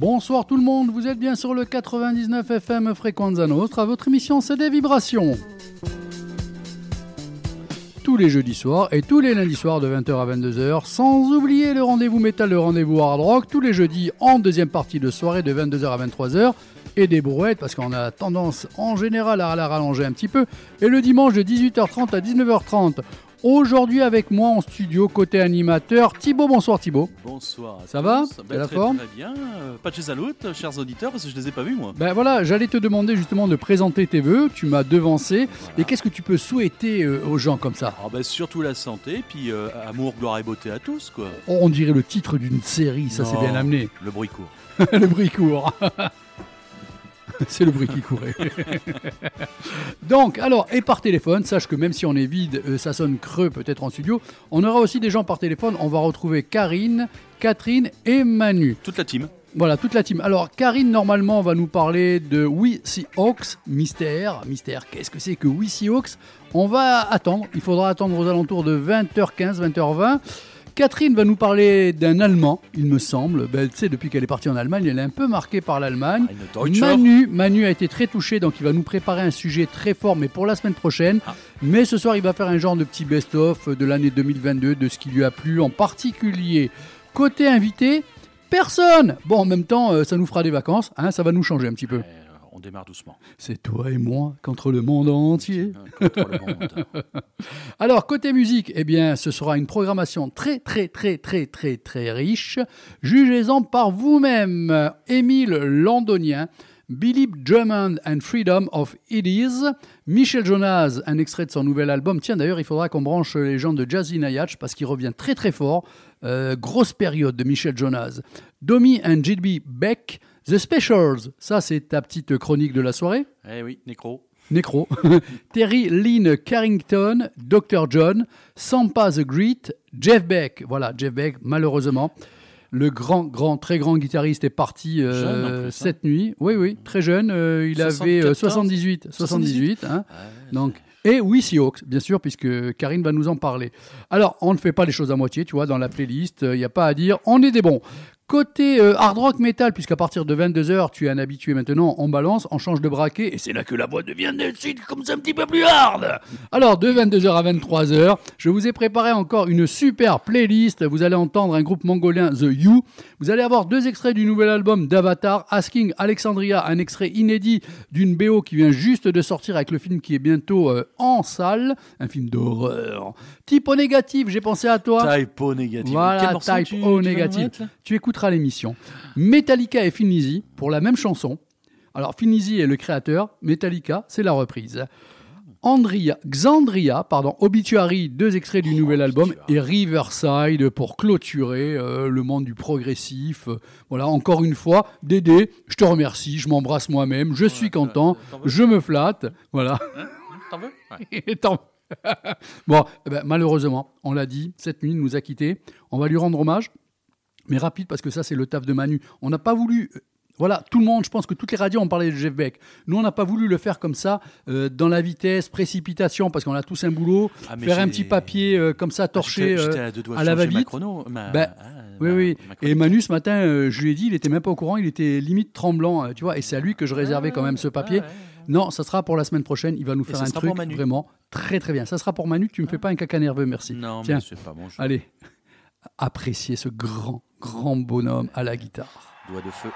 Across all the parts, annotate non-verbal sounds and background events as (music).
Bonsoir tout le monde, vous êtes bien sur le 99 FM Frequenza Nostra, votre émission c'est des vibrations. Tous les jeudis soirs et tous les lundis soirs de 20h à 22h, sans oublier le rendez-vous métal, le rendez-vous hard rock, tous les jeudis en deuxième partie de soirée de 22h à 23h, et des brouettes parce qu'on a tendance en général à la rallonger un petit peu, et le dimanche de 18h30 à 19h30. Aujourd'hui avec moi en studio, côté animateur, Thibaut. Bonsoir Thibaut. Bonsoir. à Ça va. T'as Ben, la très, forme Très bien. Euh, pas de chez Alout, chers auditeurs, parce que je les ai pas vus moi. Ben voilà, j'allais te demander justement de présenter tes vœux, tu m'as devancé, Voilà. et qu'est-ce que tu peux souhaiter euh, aux gens comme ça Ah ben, surtout la santé, puis euh, amour, gloire et beauté à tous, quoi. On dirait le titre d'une série, ça c'est bien amené. Le bruit court. (laughs) le bruit court. (laughs) (laughs) C'est le bruit qui courait. (laughs) Donc, alors, et par téléphone, sache que même si on est vide, euh, ça sonne creux peut-être en studio, on aura aussi des gens par téléphone. On va retrouver Karine, Catherine et Manu. Toute la team. Voilà, toute la team. Alors, Karine, normalement, va nous parler de We See Hawks, mystère. Mystère, qu'est-ce que c'est que We See Hawks On va attendre. Il faudra attendre aux alentours de 20h15, 20h20. Catherine va nous parler d'un Allemand, il me semble. Ben, tu sais, depuis qu'elle est partie en Allemagne, elle est un peu marquée par l'Allemagne. Deutscher. Manu, Manu a été très touché, donc il va nous préparer un sujet très fort, mais pour la semaine prochaine. Ah. Mais ce soir, il va faire un genre de petit best-of de l'année 2022, de ce qui lui a plu en particulier. Côté invité, personne Bon, en même temps, euh, ça nous fera des vacances, hein, ça va nous changer un petit peu. On démarre doucement. C'est toi et moi contre le monde entier. Euh, Contre le monde. (laughs) Alors, côté musique, eh bien, ce sera une programmation très, très, très, très, très, très riche. Jugez-en par vous-même. Émile Landonien, Believe Drummond and Freedom of It Is, Michel Jonas, un extrait de son nouvel album. Tiens, d'ailleurs, il faudra qu'on branche les gens de Jazzy Nayach parce qu'il revient très, très fort. Euh, grosse période de Michel Jonas. Domi and JB Beck, The Specials. Ça, c'est ta petite chronique de la soirée. eh oui, Nécro. Necro, (laughs) Terry Lynn Carrington, Dr. John, Sampa the Great, Jeff Beck. Voilà, Jeff Beck, malheureusement. Le grand, grand, très grand guitariste est parti euh, hein. cette nuit. Oui, oui, très jeune. euh, il avait euh, 74, 78. 78, hein. Ouais, Donc, et oui, Seahawks, bien sûr, puisque Karine va nous en parler. Alors, on ne fait pas les choses à moitié, tu vois, dans la playlist, il n'y a pas à dire, on est des bons. Côté euh, hard rock metal, puisqu'à partir de 22h, tu es un habitué maintenant, on balance, on change de braquet, et c'est là que la voix devient de suite comme ça un petit peu plus hard. Alors, de 22h à 23h, je vous ai préparé encore une super playlist. Vous allez entendre un groupe mongolien, The You. Vous allez avoir deux extraits du nouvel album d'Avatar, Asking Alexandria, un extrait inédit d'une BO qui vient juste de sortir avec le film qui est bientôt euh, en salle, un film d'horreur. Typo négatif, j'ai pensé à toi. Typo négatif. Voilà, morceau type tu- tu Écouteras l'émission. Metallica et Finizzy pour la même chanson. Alors Finizzy est le créateur, Metallica c'est la reprise. Andria, Xandria, pardon, Obituary, deux extraits du nouvel album, et Riverside pour clôturer euh, le monde du progressif. Euh, Voilà, encore une fois, Dédé, je te remercie, je m'embrasse moi-même, je suis content, je me flatte, voilà. T'en veux Ouais. (laughs) (laughs) Bon, eh ben, malheureusement, on l'a dit, cette nuit nous a quittés. On va lui rendre hommage, mais rapide parce que ça, c'est le taf de Manu. On n'a pas voulu. euh, Voilà, tout le monde, je pense que toutes les radios ont parlé de Jeff Beck. Nous, on n'a pas voulu le faire comme ça, euh, dans la vitesse, précipitation, parce qu'on a tous un boulot. Ah, faire un petit papier euh, comme ça, torché j'étais euh, à la va-vite. ma- Ben, ah, Oui, ma- oui. ma Et. Manu, ce matin, je lui ai dit, il était même pas au courant, il était limite tremblant, tu vois, et c'est à lui que je réservais quand même ce papier. Ah, ouais. Non, ça sera pour la semaine prochaine. Il va nous faire un truc vraiment très très bien. Ça sera pour Manu. Tu me fais pas un caca nerveux, merci. Non, Tiens, mais c'est pas bon allez, appréciez ce grand grand bonhomme à la guitare. Doigt de feu.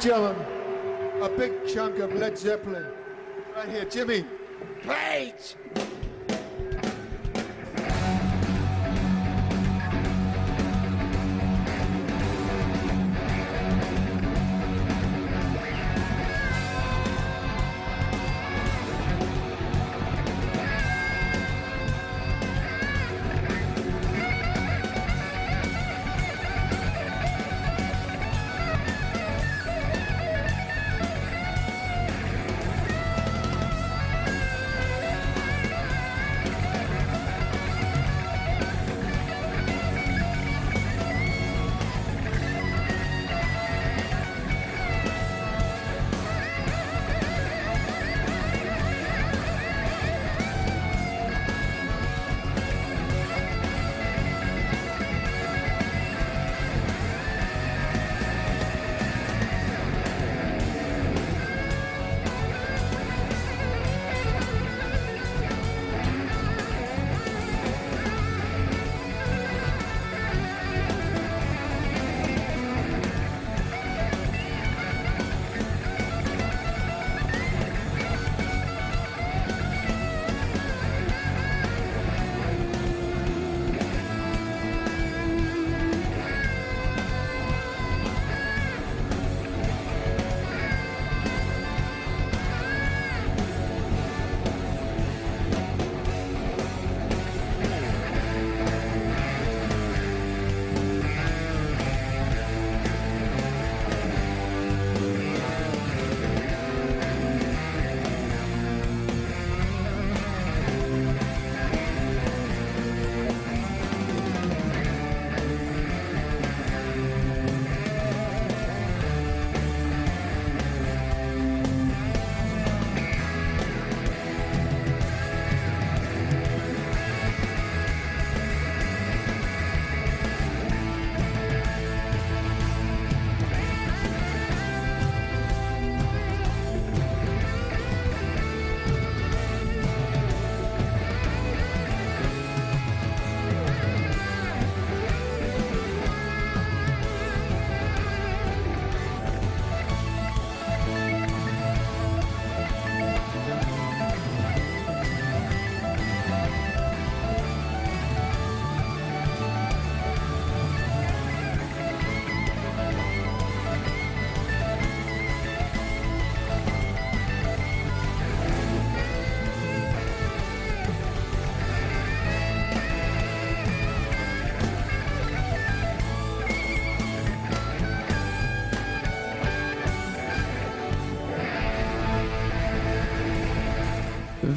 Gentlemen, a big chunk of Led Zeppelin. Right here, Jimmy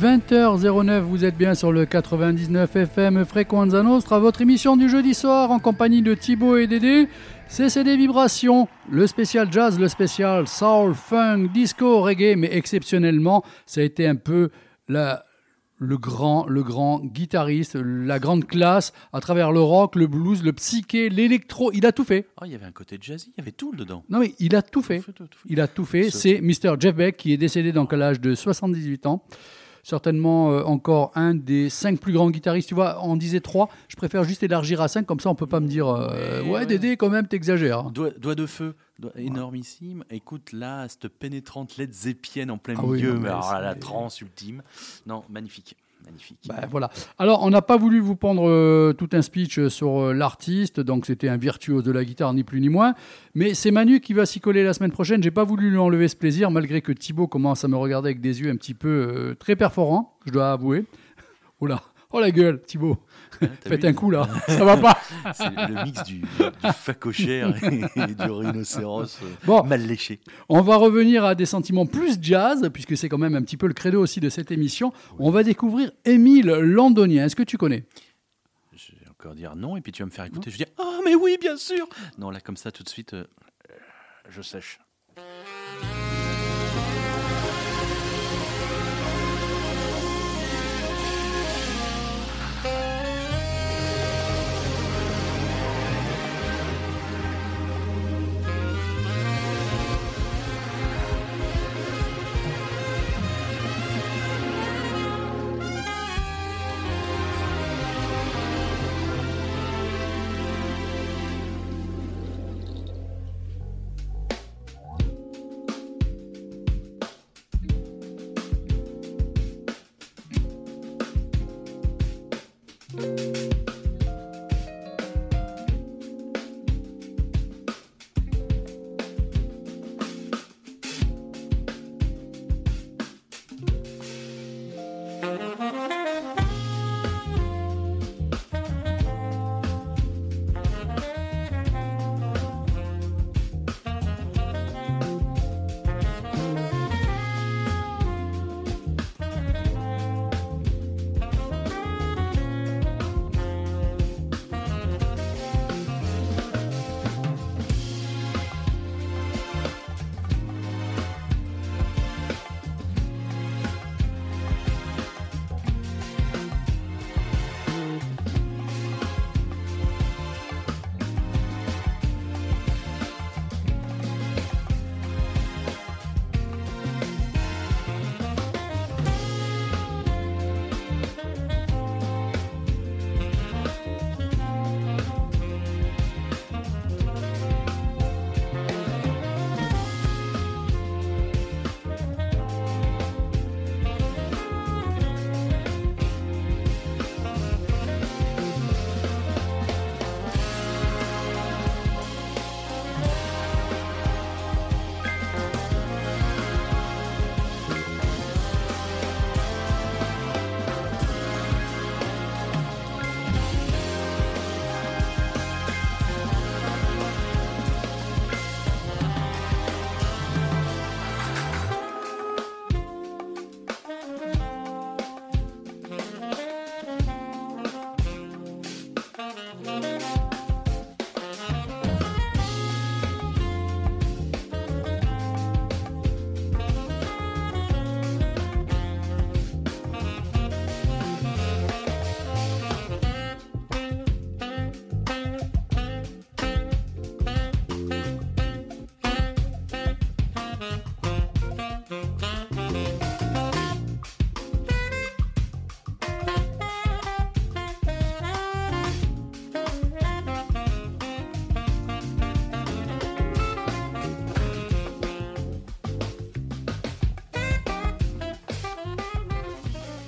20h09, vous êtes bien sur le 99 FM Frequenza Nostra, votre émission du jeudi soir en compagnie de Thibaut et Dédé. C'est des vibrations, le spécial jazz, le spécial soul, funk, disco, reggae, mais exceptionnellement, ça a été un peu la, le grand, le grand guitariste, la grande classe à travers le rock, le blues, le psyché, l'électro. Il a tout fait. Oh, il y avait un côté jazzy, il y avait tout dedans. Non, mais il a tout fait. Tout fait, tout fait. Il a tout fait. Ce- C'est Mr. Jeff Beck qui est décédé donc à l'âge de 78 ans. Certainement euh, encore un des cinq plus grands guitaristes. Tu vois, on disait trois. Je préfère juste élargir à cinq, comme ça on peut pas me dire euh, Ouais. Dédé, quand même, t'exagères. Doigt, doigt de feu, doigt- énormissime. Écoute là, cette pénétrante Led Zeppelin en plein Ah oui, milieu, non, mais mais alors là, la transe ultime. Non, magnifique, magnifique. Bah, voilà. Alors, on n'a pas voulu vous prendre euh, tout un speech sur euh, l'artiste, donc c'était un virtuose de la guitare, ni plus ni moins. Mais c'est Manu qui va s'y coller la semaine prochaine. J'ai pas voulu lui enlever ce plaisir, malgré que Thibaut commence à me regarder avec des yeux un petit peu euh, très perforants, je dois avouer. (laughs) Oula, oh la gueule, Thibaut. Faites un coup là, (laughs) ça va pas. C'est le mix du, du facochère et, du rhinocéros euh, Bon. mal léché. On va revenir à des sentiments plus jazz, puisque c'est quand même un petit peu le credo aussi de cette émission. On va découvrir Émile Landonien. Est-ce que tu connais? Je vais encore dire non, et puis tu vas me faire écouter. Je vais dire Ah, mais oui, bien sûr Non, là, comme ça, tout de suite, euh, je sèche.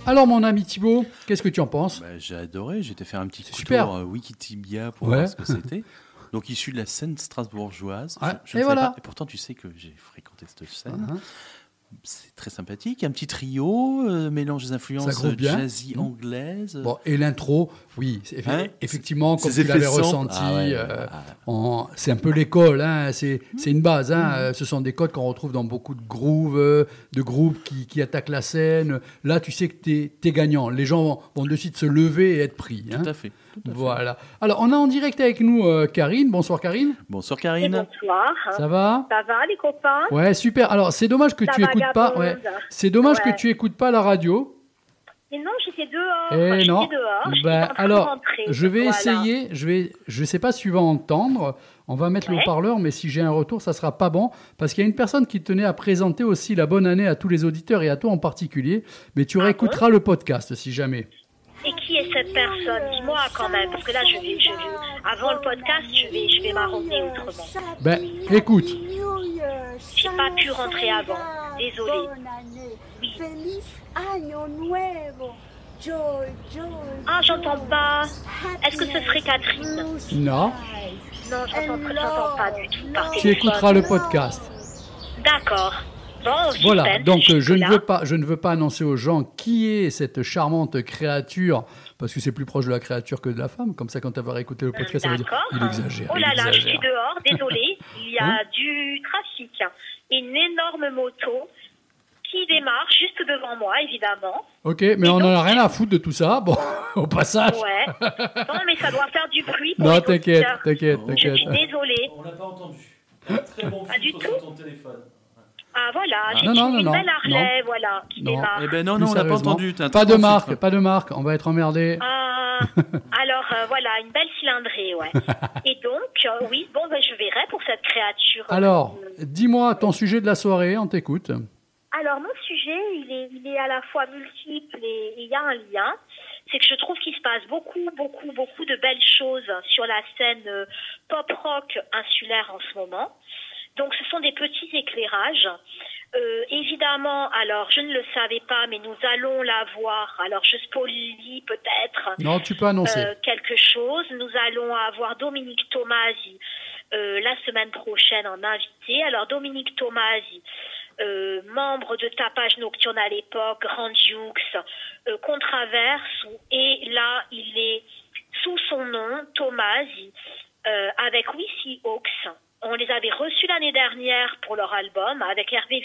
Alors, mon ami Thibaut, qu'est-ce que tu en penses Bah, j'ai adoré, j'ai été faire un petit coup super. tour, euh, Wikitibia pour Ouais. voir ce que c'était. (laughs) Donc issu de la scène strasbourgeoise. Ouais, Je- je et voilà. pas. Et pourtant, tu sais que j'ai fréquenté cette scène. Hein C'est très sympathique. Un petit trio, euh, mélange des influences jazzy Mmh. anglaises. Bon, et l'intro, oui, Hein effectivement, comme Ces tu l'avais effets sombres. ressenti, Ah ouais, euh, ah. c'est un peu l'école, hein, c'est c'est une base. Hein, euh, Ce sont des codes qu'on retrouve dans beaucoup de grooves, de groupes qui, qui attaquent la scène. Là, tu sais que tu es, gagnant. Les gens vont, vont de suite se lever et être pris. hein. Tout à fait. Tout à fait. Voilà. Alors, on a en direct avec nous euh, Karine. Bonsoir Karine. Bonsoir Et Karine. bonsoir. Ça va Ça va les copains? Ouais, super. Alors, c'est dommage que La tu écoutes pas. Ouais. C'est dommage Ouais. que tu écoutes pas la radio. Et non, j'étais dehors. Eh j'étais non. dehors. j'étais Ben, en train de alors, rentrer. je vais Voilà. essayer. Je vais. Je sais pas si tu vas entendre. On va mettre le haut-parleur, mais si j'ai un retour, ça sera pas bon parce qu'il y a une personne qui tenait à présenter aussi la bonne année à tous les auditeurs et à toi en particulier. Mais tu Ah réécouteras le podcast si jamais. Et qui est cette personne? Dis-moi quand même, parce que là, je vais, je vais, avant le podcast, je vais, je vais m'arranger autrement. Ben, écoute. J'ai pas pu rentrer avant. Désolée. Oui. Ah, j'entends pas. Est-ce que ce serait Catherine? Non. Non, j'entends pas du tout par Tu écouteras le podcast. D'accord. Voilà, donc je euh, je ne veux pas, je ne veux pas annoncer aux gens qui est cette charmante créature, parce que c'est plus proche de la créature que de la femme. Comme ça, quand elle va réécouter le podcast, elle va dire il exagère. Oh là là, je suis dehors, désolée. (laughs) Il y a Hein du trafic. Une énorme moto qui démarre juste devant moi, évidemment. Ok, mais on n'en a rien à foutre de tout ça. Bon, (laughs) au passage. Ouais. Non, mais ça doit faire du bruit pour Non, t'inquiète, auditeurs. t'inquiète, Je t'inquiète. suis désolée. On l'a pas entendu. Très bon du tout sur ton téléphone. Ah voilà, j'ai Non, non, non, une non, belle Harley, voilà, qui Non. démarre. Eh ben non, non, on l'a pas entendu. Pas de marque, pas de marque. On va être emmerdé. Ah, (laughs) alors euh, voilà, une belle cylindrée, ouais. (laughs) Et donc, euh, oui, bon, ben, je verrai pour cette créature. Alors, Euh, dis-moi ton sujet de la soirée, on t'écoute. Alors, mon sujet, il est, il est à la fois multiple et et il y a un lien. C'est que je trouve qu'il se passe beaucoup, beaucoup, beaucoup de belles choses sur la scène euh, pop-rock insulaire en ce moment. Donc, ce sont des petits éclairages. Euh, évidemment, alors, je ne le savais pas, mais nous allons la voir. Alors, je spoilie peut-être Non, tu peux annoncer. euh, quelque chose. Nous allons avoir Dominique Tomasi euh, la semaine prochaine en invité. Alors Dominique Tomasi, euh, membre de Tapage Nocturne à l'époque, Grand Dukes, euh, Contraverse, et là il est sous son nom, Tomasi, euh, avec Wissy Hawks. On les avait reçus l'année dernière pour leur album avec Hervé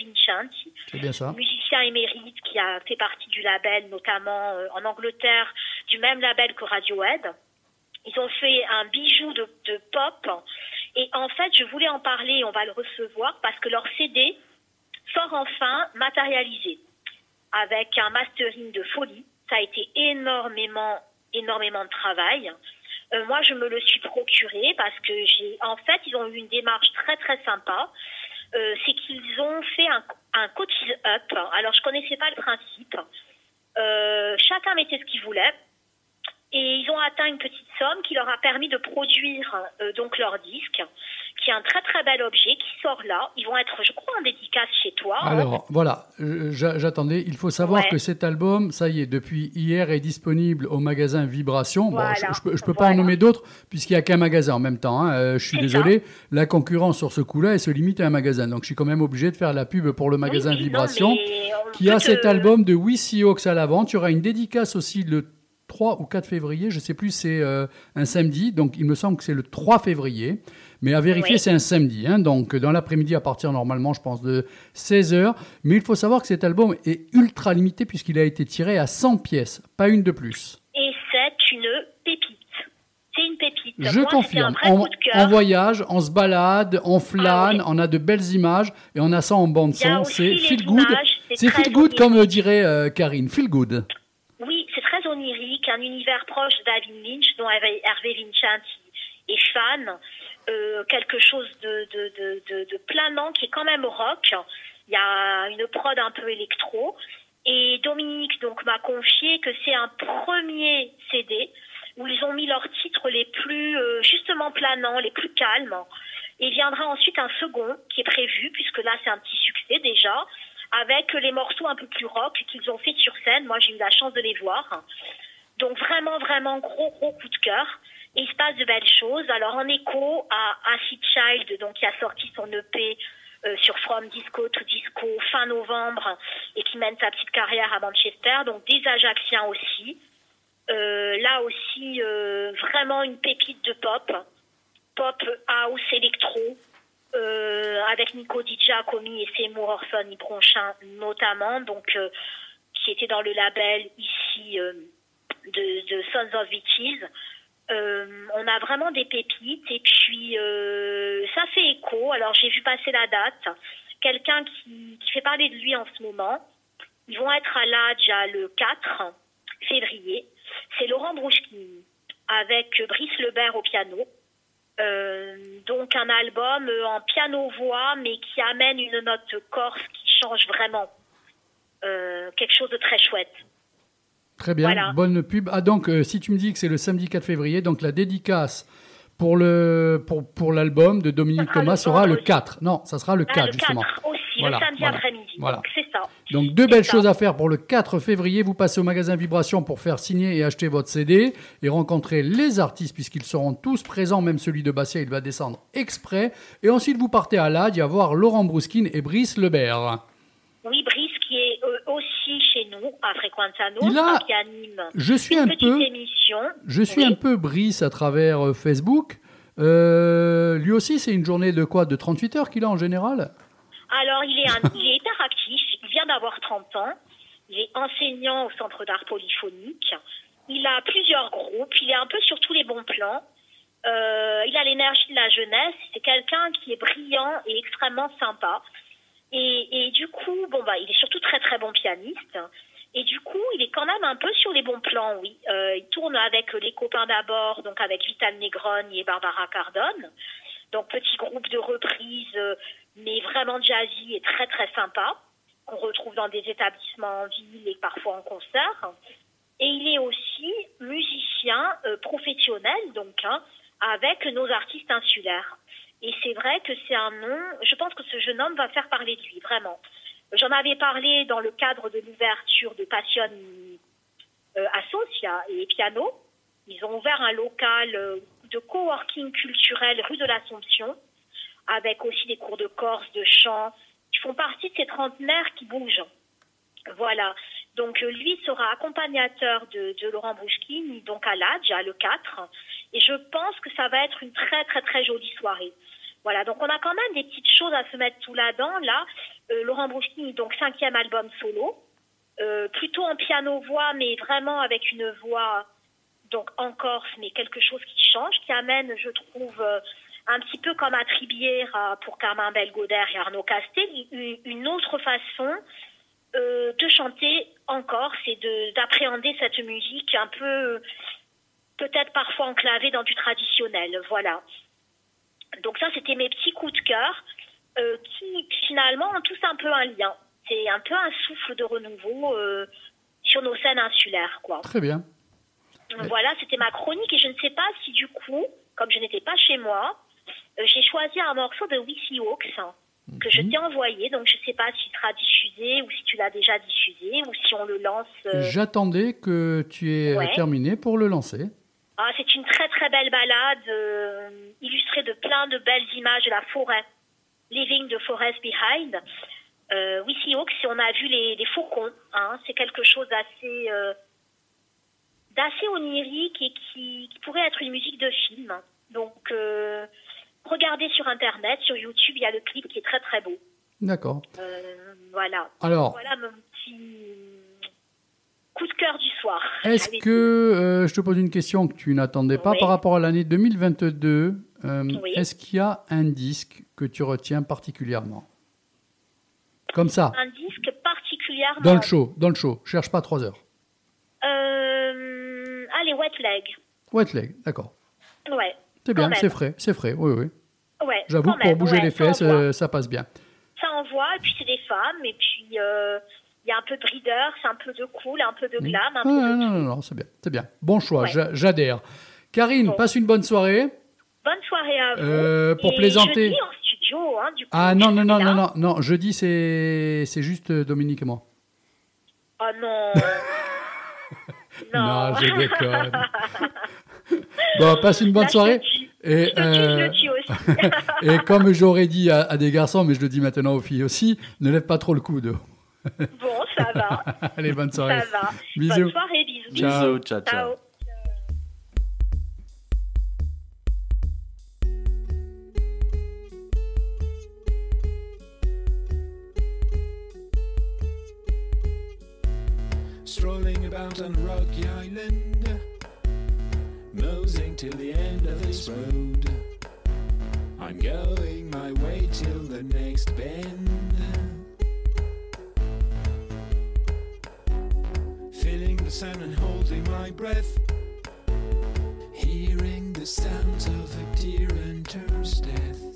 ça. musicien émérite qui a fait partie du label, notamment euh, en Angleterre, du même label que Radiohead. Ils ont fait un bijou de, de pop. Et en fait, je voulais en parler, on va le recevoir, parce que leur CD sort enfin matérialisé, avec un mastering de folie. Ça a été énormément, énormément de travail. Euh, moi, je me le suis procuré parce que j'ai, en fait, ils ont eu une démarche très très sympa. Euh, c'est qu'ils ont fait un, un up. Alors, je connaissais pas le principe. Euh, chacun mettait ce qu'il voulait. Et ils ont atteint une petite somme qui leur a permis de produire euh, donc leur disque, qui est un très très bel objet qui sort là. Ils vont être, je crois, en dédicace chez toi. hein. Alors, voilà, j'a- j'attendais. Il faut savoir Ouais. que cet album, ça y est, depuis hier, est disponible au magasin Vibration. Bon, je, je peux, je peux pas en nommer d'autres, puisqu'il n'y a qu'un magasin en même temps. hein. Euh, je suis désolé. La concurrence sur ce coup-là, elle se limite à un magasin. Donc, je suis quand même obligé de faire la pub pour le magasin oui, Vibration, qui a cet album de Wissy Hawks à la vente. Il y aura une dédicace aussi le 3 ou 4 février. Je sais plus, c'est euh, un samedi. Donc, il me semble que c'est le 3 février. Mais à vérifier, Oui. c'est un samedi. hein. donc, dans l'après-midi, à partir normalement, je pense, de 16h. Mais il faut savoir que cet album est ultra limité puisqu'il a été tiré à 100 pièces, pas une de plus. Et c'est une pépite. C'est une pépite. Je Moi, confirme. un en voyage, on se balade, on flâne, Ah oui. on a de belles images et on a ça en bande Il y a son. aussi C'est feel good. c'est feel good comme dirait euh, Karine. Feel good. Oui, c'est très onirique, un univers proche de David Lynch, dont Hervé Hervé Vincenti est fan. Euh, quelque chose de, de, de planant qui est quand même rock. Il y a une prod un peu électro. Et Dominique donc m'a confié que c'est un premier CD où ils ont mis leurs titres les plus euh, justement planants, les plus calmes. Et viendra ensuite un second qui est prévu, puisque là c'est un petit succès déjà, avec les morceaux un peu plus rock qu'ils ont fait sur scène. Moi, j'ai eu la chance de les voir. Donc vraiment, vraiment gros, gros coup de cœur. Et il se passe de belles choses. Alors en écho à Acid Child, donc qui a sorti son EP euh, sur From Disco to Disco fin novembre et qui mène sa petite carrière à Manchester. Donc des Ajaxiens aussi. Euh, là aussi, euh, vraiment une pépite de pop. Pop, house, électro. Avec Nico Di Giacomi et Seymour Orson Ibronchin notamment, donc qui était dans le label ici de, Sons of Witches. Euh, on a vraiment des pépites et puis euh, ça fait écho. Alors j'ai vu passer la date. Quelqu'un qui, fait parler de lui en ce moment. Ils vont être à l'Adja le 4 février. C'est Laurent Brouchkini avec Brice Lebert au piano. Euh, donc un album en piano-voix, mais qui amène une note corse qui change vraiment. Quelque chose de très chouette. Très bien, Voilà. bonne pub. Ah donc, euh, si tu me dis que c'est le samedi 4 février, donc la dédicace pour le pour, pour l'album de Dominique sera Thomas le sera le vendredi. 4. Non, ça sera le Ah, 4 le justement. 4 aussi, Voilà, le samedi voilà, après-midi. voilà. Donc c'est ça. Donc deux belles ça. choses à faire pour le 4 février. Vous passez au magasin Vibration pour faire signer et acheter votre CD et rencontrer les artistes puisqu'ils seront tous présents, même celui de Bastia, il va descendre exprès. Et ensuite vous partez à l'Adj à voir Laurent Brousquin et Brice Lebert. Oui, Brice à Frequenza Il a- Nostra, qui anime Je suis une un petite peu, émission. je suis Oui. un peu Brice à travers euh, Facebook. Euh, lui aussi, c'est une journée de quoi? De 38 heures qu'il a en général? Alors, il est, un, (laughs) il est hyperactif, il vient d'avoir 30 ans, il est enseignant au Centre d'art polyphonique, il a plusieurs groupes, il est un peu sur tous les bons plans, Euh, il a l'énergie de la jeunesse, c'est quelqu'un qui est brillant et extrêmement sympa. Et, et du coup, bon bah, il est surtout très très bon pianiste. Et du coup, il est quand même un peu sur les bons plans, oui. Euh, il tourne avec les copains d'abord, donc avec Vital Negroni et Barbara Cardone. Donc petit groupe de reprises, euh, mais vraiment jazzy et très très sympa, qu'on retrouve dans des établissements en ville et parfois en concert. Et il est aussi musicien euh, professionnel, donc, hein, avec nos artistes insulaires. Et c'est vrai que c'est un nom, je pense que ce jeune homme va faire parler de lui, vraiment. J'en avais parlé dans le cadre de l'ouverture de Passion euh, Associa et Piano. Ils ont ouvert un local euh, de coworking culturel rue de l'Assomption, avec aussi des cours de corse, de chant, qui font partie de ces trentenaires qui bougent. Voilà. Donc euh, lui sera accompagnateur de, Laurent Brouchkine, donc à l'Adja, le 4. Et je pense que ça va être une très très très jolie soirée. Voilà, donc on a quand même des petites choses à se mettre sous la dent. Là, Laurent Brouchkine, donc cinquième album solo, euh, plutôt en piano-voix, mais vraiment avec une voix donc en Corse, mais quelque chose qui change, qui amène, je trouve, euh, un petit peu comme à Tribière euh, pour Carmen Belgoder et Arnaud Castel, une, autre façon euh, de chanter en Corse et de- d'appréhender cette musique un peu, euh, peut-être parfois enclavée dans du traditionnel. Voilà. Donc ça, c'était mes petits coups de cœur euh, qui finalement ont tous un peu un lien. C'est un peu un souffle de renouveau euh, sur nos scènes insulaires, quoi. Très bien. Voilà, c'était ma chronique et je ne sais pas si du coup, comme je n'étais pas chez moi, euh, j'ai choisi un morceau de Wissy Hawks hein, que je t'ai envoyé. Donc je ne sais pas s'il sera diffusé ou si tu l'as déjà diffusé ou si on le lance. euh, J'attendais que tu aies Ouais. terminé pour le lancer. Ah, c'est une très très belle balade euh, illustrée de plein de belles images de la forêt. Living the Forest Behind. Euh, Wissy Hawks, on a vu les, les faucons. Hein, c'est quelque chose d'assez euh, d'assez onirique et qui, qui pourrait être une musique de film. Donc, euh, regardez sur Internet, sur YouTube, il y a le clip qui est très très beau. D'accord. Euh, voilà. Alors, Voilà mon petit coup de cœur du soir. est-ce que, je te pose une question que tu n'attendais pas Oui. par rapport à l'année 2022, euh, Oui. est-ce qu'il y a un disque que tu retiens particulièrement? Comme ça, un disque particulièrement dans le show, dans le show, cherche pas trois heures. Euh, allez, Wet Leg. Wet leg, d'accord. Ouais. C'est bien, c'est frais, c'est frais, oui, oui. Ouais. J'avoue que pour bouger ouais, les fesses, euh, ça passe bien. Ça envoie, et puis c'est des femmes, et puis euh, il y a un peu de breeder, c'est un peu de cool, un peu de glam, un Ah, peu de non, non, non, non, c'est bien, c'est bien. Bon choix, Ouais. j'adhère. Karine, Bon. passe une bonne soirée. Bonne soirée à vous. Euh, pour Et plaisanter. jeudi en studio. hein, du coup. Ah non, non, non, non, non, non, jeudi, c'est c'est juste euh, Dominique et moi. Oh non. (laughs) Non, je (laughs) déconne. Bon, passe une bonne Là, soirée. Et, euh, (laughs) et comme j'aurais dit à, à des garçons, mais je le dis maintenant aux filles aussi, ne lève pas trop le coude. bon, ça va. Allez, bonne soirée. Ça va. Bisous. Bonne soirée, bisous. Ciao. Bisous, ciao, ciao. Ciao. Strolling about on Rocky Island, moseying till the end of this road. I'm going my way till the next bend. Feeling the sun and holding my breath. Hearing the sounds of a deer and enter's death.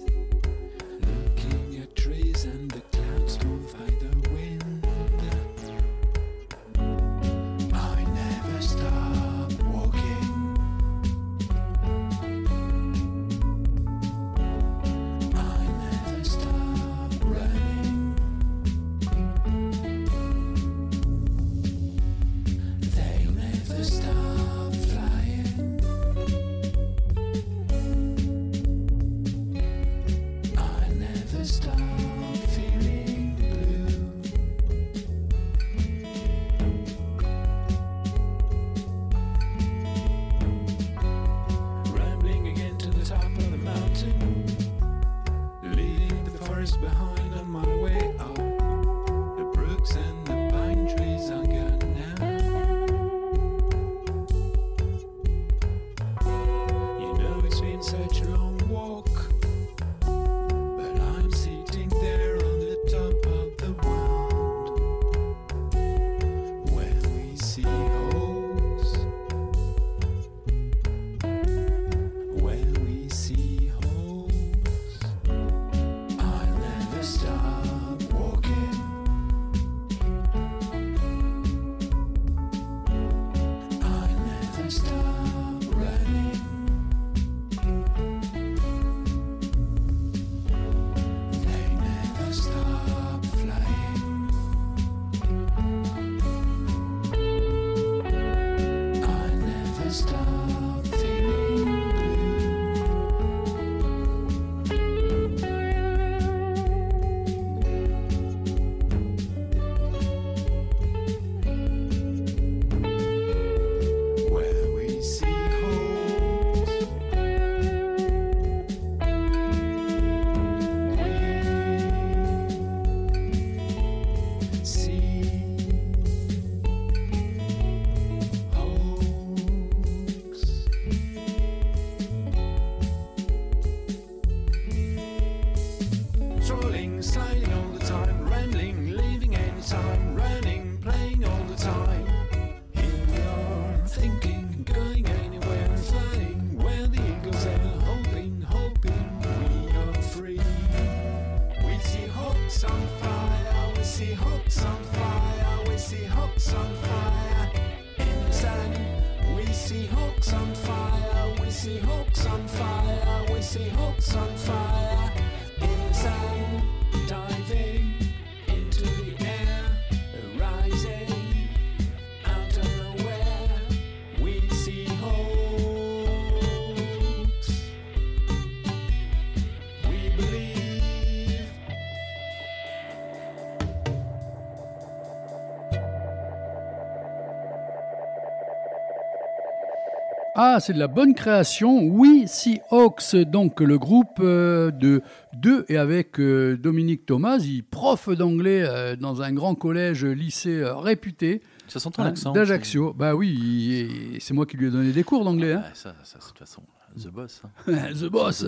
Ah, c'est de la bonne création. Oui, Seahawks, donc le groupe euh, de deux et avec euh, Dominique Thomas, il prof d'anglais euh, dans un grand collège lycée réputé Ça s'entend hein, l'accent. d'Ajaccio. Bah oui, c'est moi qui lui ai donné des cours d'anglais. hein. Ouais, ça, ça, de toute façon, The Boss. hein. (laughs) The boss.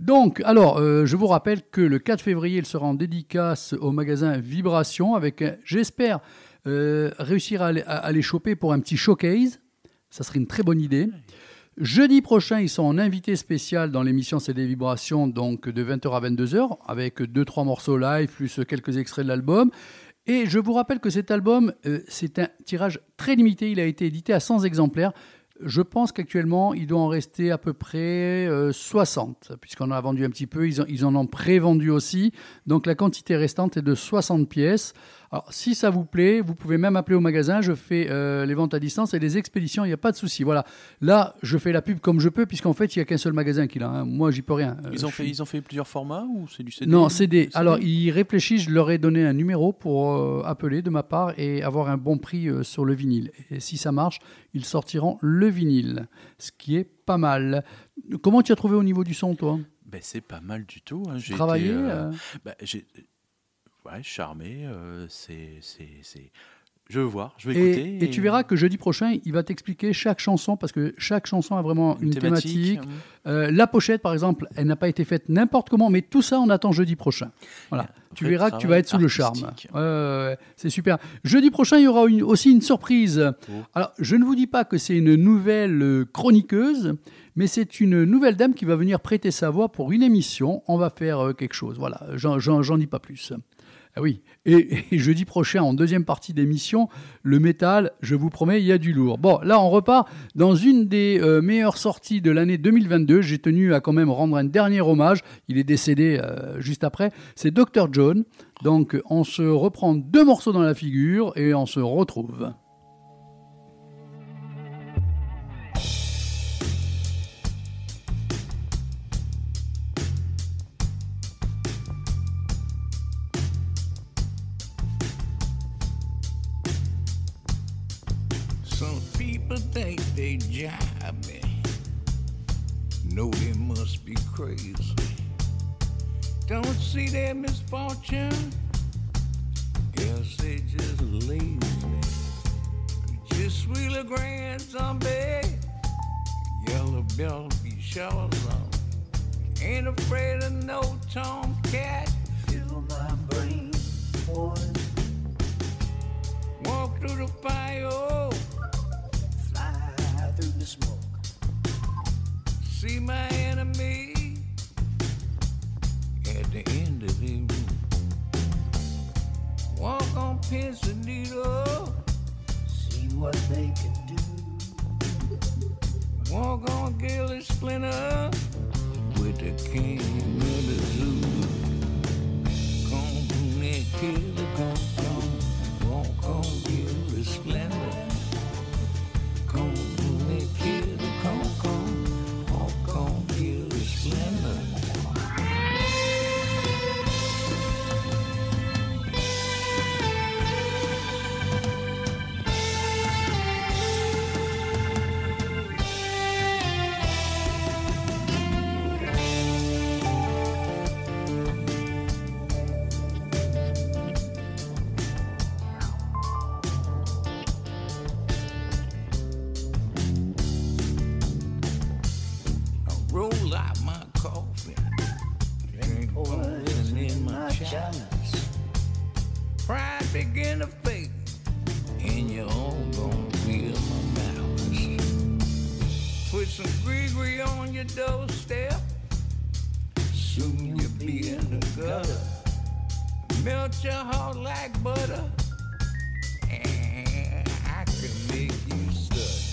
Donc, alors, euh, je vous rappelle que le 4 février, il sera en dédicace au magasin Vibration avec, j'espère, euh, réussir à, à- à les choper pour un petit showcase. Ça serait une très bonne idée. Jeudi prochain, ils sont en invité spécial dans l'émission CD Vibrations, donc de 20h à 22h, avec 2-3 morceaux live, plus quelques extraits de l'album. Et je vous rappelle que cet album, euh, c'est un tirage très limité. Il a été édité à 100 exemplaires. Je pense qu'actuellement, il doit en rester à peu près euh, 60, puisqu'on en a vendu un petit peu. Ils, ils en ont pré-vendu aussi. Donc la quantité restante est de 60 pièces. Alors, si ça vous plaît, vous pouvez même appeler au magasin. Je fais euh, les ventes à distance et les expéditions, il n'y a pas de souci. Voilà. Là, je fais la pub comme je peux, puisqu'en fait, il n'y a qu'un seul magasin qui l'a. hein. Moi, j'y peux rien. Euh, Ils ont, fait, suis- ils ont fait plusieurs formats ou c'est du CD non, CD. CD? Alors, ils réfléchissent. Je leur ai donné un numéro pour euh, appeler de ma part et avoir un bon prix sur le vinyle. Et si ça marche, ils sortiront le vinyle, ce qui est pas mal. Comment tu as trouvé au niveau du son, toi? Ben, c'est pas mal du tout. Hein. J'ai Travaillé été, euh, euh, ben, j'ai- ouais, charmé. euh, c'est. Je veux voir, je vais et, écouter. et tu verras que jeudi prochain, il va t'expliquer chaque chanson parce que chaque chanson a vraiment une, thématique. hum. Euh, la pochette, par exemple, elle n'a pas été faite n'importe comment, mais tout ça, on attend jeudi prochain. Voilà. Tu verras que tu vas être sous le charme. c'est super. Jeudi prochain, il y aura une- aussi une surprise. Oh. Alors, je ne vous dis pas que c'est une nouvelle euh, chroniqueuse, mais c'est une nouvelle dame qui va venir prêter sa voix pour une émission. On va faire euh, quelque chose. Voilà, j'en dis pas plus. Ah oui, et, jeudi prochain, en deuxième partie d'émission, le métal, je vous promets, il y a du lourd. Bon, là, on repart dans une des euh, meilleures sorties de l'année 2022. J'ai tenu à quand même rendre un dernier hommage. Il est décédé euh, juste après. C'est Dr. John. Donc, on se reprend deux morceaux dans la figure et on se retrouve. Think they jive me. No, they must be crazy. Don't see their misfortune. Guess they just lazy. Just wheel a grand zombie. Yellow bell be shells on. Ain't afraid of no tomcat. Fill my brain, boy. Walk through the fire. Through the smoke. See my enemy at the end of the room. Walk on pins and needle. See what they can do. Walk on Gilly Splinter with the king of the zoo. Come kill the come, come. Walk on Gilly Splendor. Your doorstep. Soon you'll be in the gutter. Melt your heart like butter. And I can make you stutter.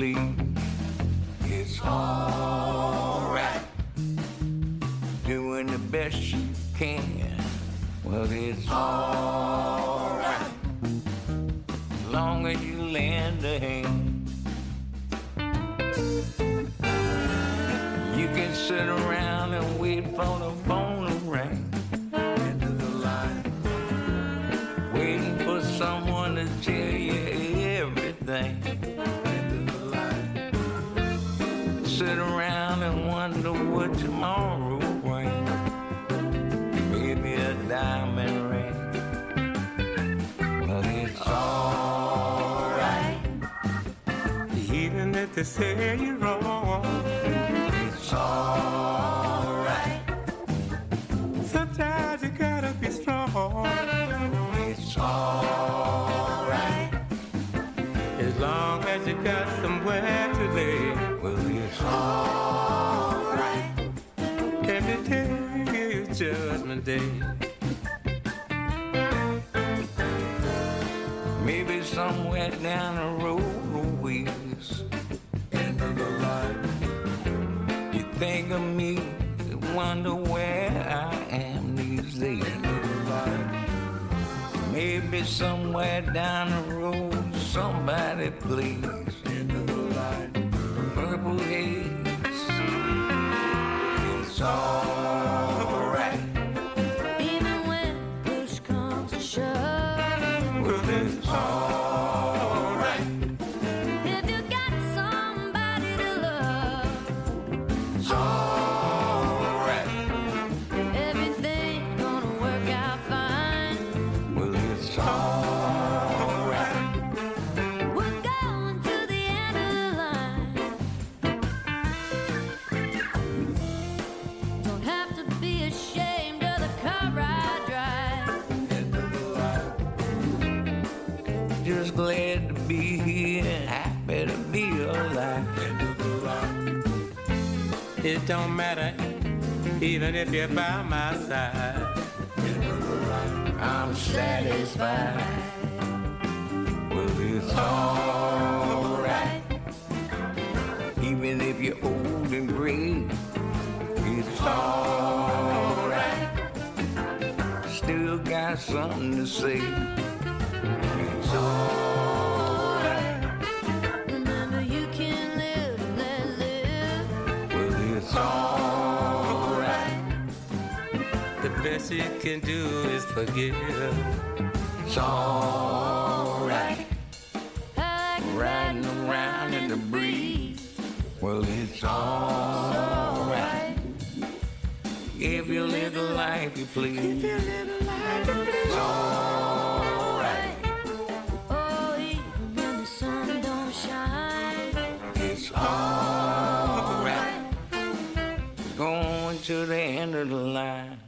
Please, it's alright. Doing the best you can. Well, it's alright. As long as you lend a hand. You can sit around and wait for the phone to ring. Into the line. Waiting for someone to tell you everything. They say you're wrong, it's alright. Sometimes you gotta be strong. It's alright. As long as you got somewhere to lay, well, it's alright. Every day is judgment day. Wonder where I am these days. Maybe somewhere down the road, somebody line. Purple haze. It's alright. It don't matter, even if you're by my side. I'm satisfied. Well, it's alright. Even if you're old and gray, it's alright. Still got something to say. Best you can do is forgive. It's alright. I like Riding around in the breeze. Well, it's alright. If you live the life you please. It's alright. Oh, even when the sun don't shine. It's alright. Going to the end of the line.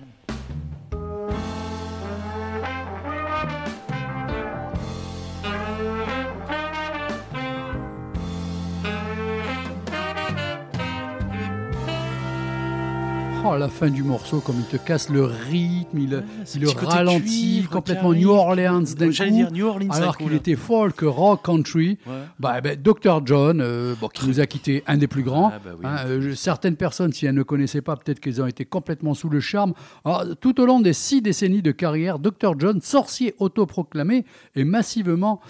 Oh, la fin du morceau, comme il te casse le rythme, il, le ralentit cuivre complètement New. Orleans d'un coup, dire New Orleans d'un alors qu'il était folk, rock, country. Ouais. Bah, ben, Dr. John, euh, bon, qui nous a quitté, un des plus grands. Ah, bah oui. Hein, euh, certaines personnes, si elles ne connaissaient pas, peut-être qu'elles ont été complètement sous le charme. Alors, tout au long des six décennies de carrière, Dr. John, sorcier autoproclamé et massivement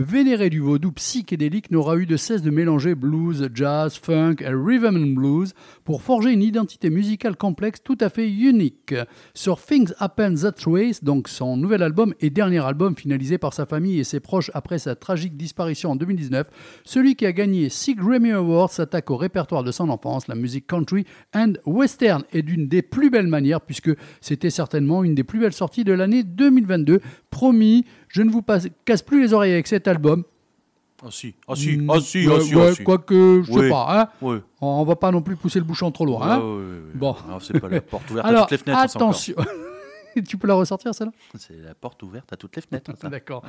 vénéré du vaudou psychédélique, n'aura eu de cesse de mélanger blues, jazz, funk et rhythm and blues pour forger une identité musicale complexe tout à fait unique. Sur Things Happen That Way, donc son nouvel album et dernier album finalisé par sa famille et ses proches après sa tragique disparition en 2019, celui qui a gagné six Grammy Awards s'attaque au répertoire de son enfance, la musique country and western, et d'une des plus belles manières, puisque c'était certainement une des plus belles sorties de l'année 2022. Promis, je ne vous passe- casse plus les oreilles avec cet album. Ah si, ah si, Mm, ah si, ouais, ah si, ouais, ah si. Quoique, je sais Oui. pas, hein. Ouais. on va pas non plus pousser le bouchon trop loin. hein. Ah. Bon. C'est pas la (laughs) porte ouverte à toutes les fenêtres. attention. (laughs) tu peux la ressortir, celle-là? C'est la porte ouverte à toutes les fenêtres. (laughs) D'accord.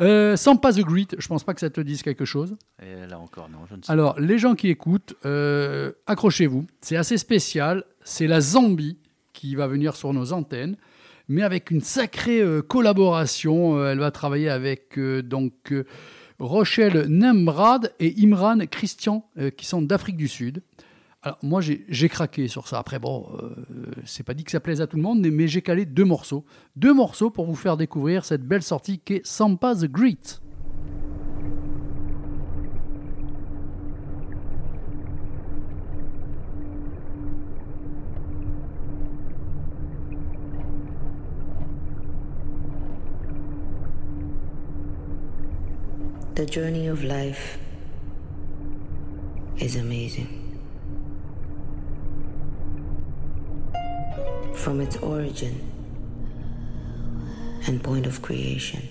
Euh, sans pas The Great, je pense pas que ça te dise quelque chose. Et là encore, non, je ne sais Alors, les gens qui écoutent, euh, accrochez-vous. C'est assez spécial. C'est la Zambie qui va venir sur nos antennes, mais avec une sacrée euh, collaboration. Euh, elle va travailler avec euh, donc Rochelle Nembrad et Imran Christian, qui sont d'Afrique du Sud. Alors, moi, j'ai craqué sur ça. Après, bon, c'est pas dit que ça plaise à tout le monde, mais, j'ai calé deux morceaux. Deux morceaux pour vous faire découvrir cette belle sortie qui est Sampa the Great. The journey of life is amazing. From its origin and point of creation.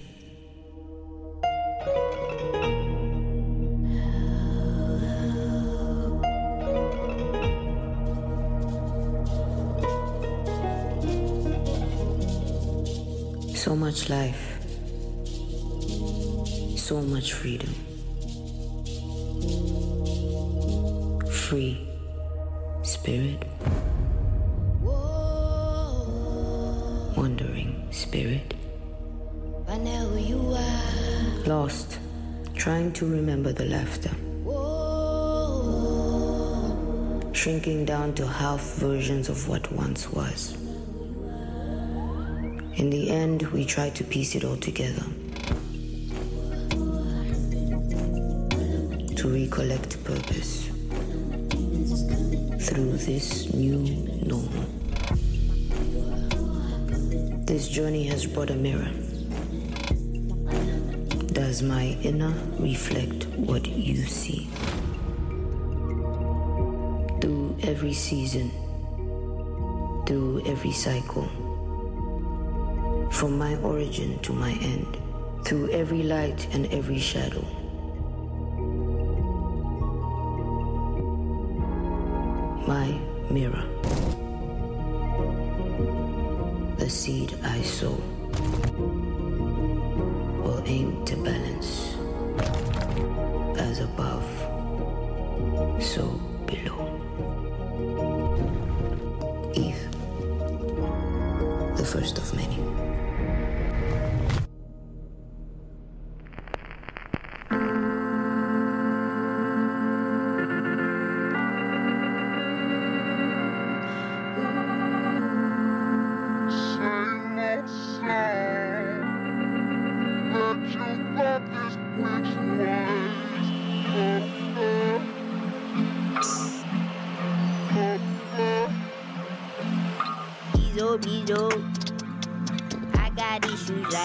So much life so much freedom. Free spirit. Wandering spirit. Lost, trying to remember the laughter. Shrinking down to half versions of what once was. In the end, we try to piece it all together. Recollect purpose through this new normal. This journey has brought a mirror. Does my inner reflect what you see? Through every season, through every cycle, from my origin to my end, through every light and every shadow. nearer.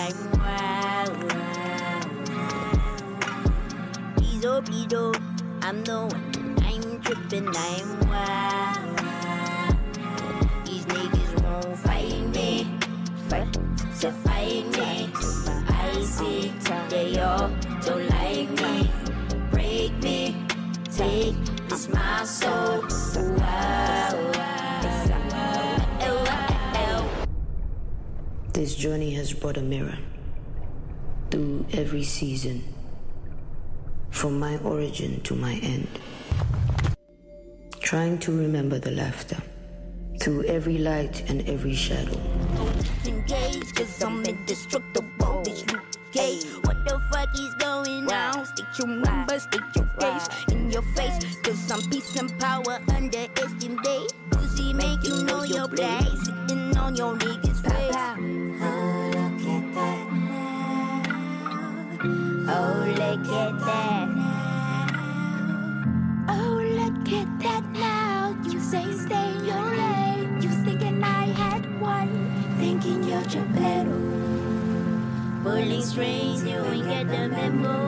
Like wow, wow, wow. Bizo, bizo. I'm the one. I'm tripping. I'm wow, wow. These niggas won't fight me. Fight to fight me. I see they all don't like me. Break me. Take this my soul. Journey has brought a mirror through every season, from my origin to my end. Trying to remember the laughter, through every light and every shadow. engaged Cause I'm indestructible, bitch Luke Cage What the fuck is going on? State your number, state your face In your face. Cause I'm peace and power underestimate. Pussy make you know your place Sitting on your niggas Oh look at that Oh look at that now. You say stay your lane. You thinking I had one. Thinking you're Geppetto Pulling strings, you ain't get the memo.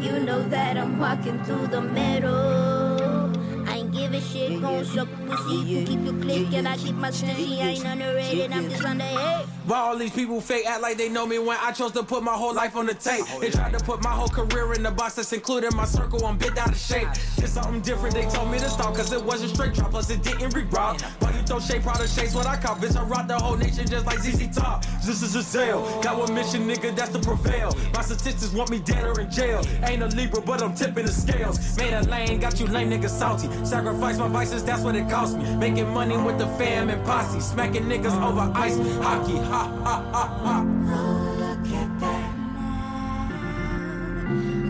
You know that I'm walking through the meadow I ain't give a shit, gon' suck Keep I keep my I ain't I'm just Why all these people fake act like they know me when I chose to put my whole life on the tape? They tried to put my whole career in the box that's including my circle. I'm bit out of shape. Just something different. They told me to stop cause it wasn't straight drop, plus it didn't re-rock. Why you throw shade, of shades what I call? Bitch, I rock the whole nation just like ZZ Top. This is a sale. Got one mission, nigga, that's to prevail. My statistics want me dead or in jail. Ain't a Libra, but I'm tipping the scales. Made a lane, got you lame niggas salty. Sacrifice my vices, that's what it me. Making money with the fam and posse. Smacking niggas over ice hockey. Ha ha ha ha. Oh look at that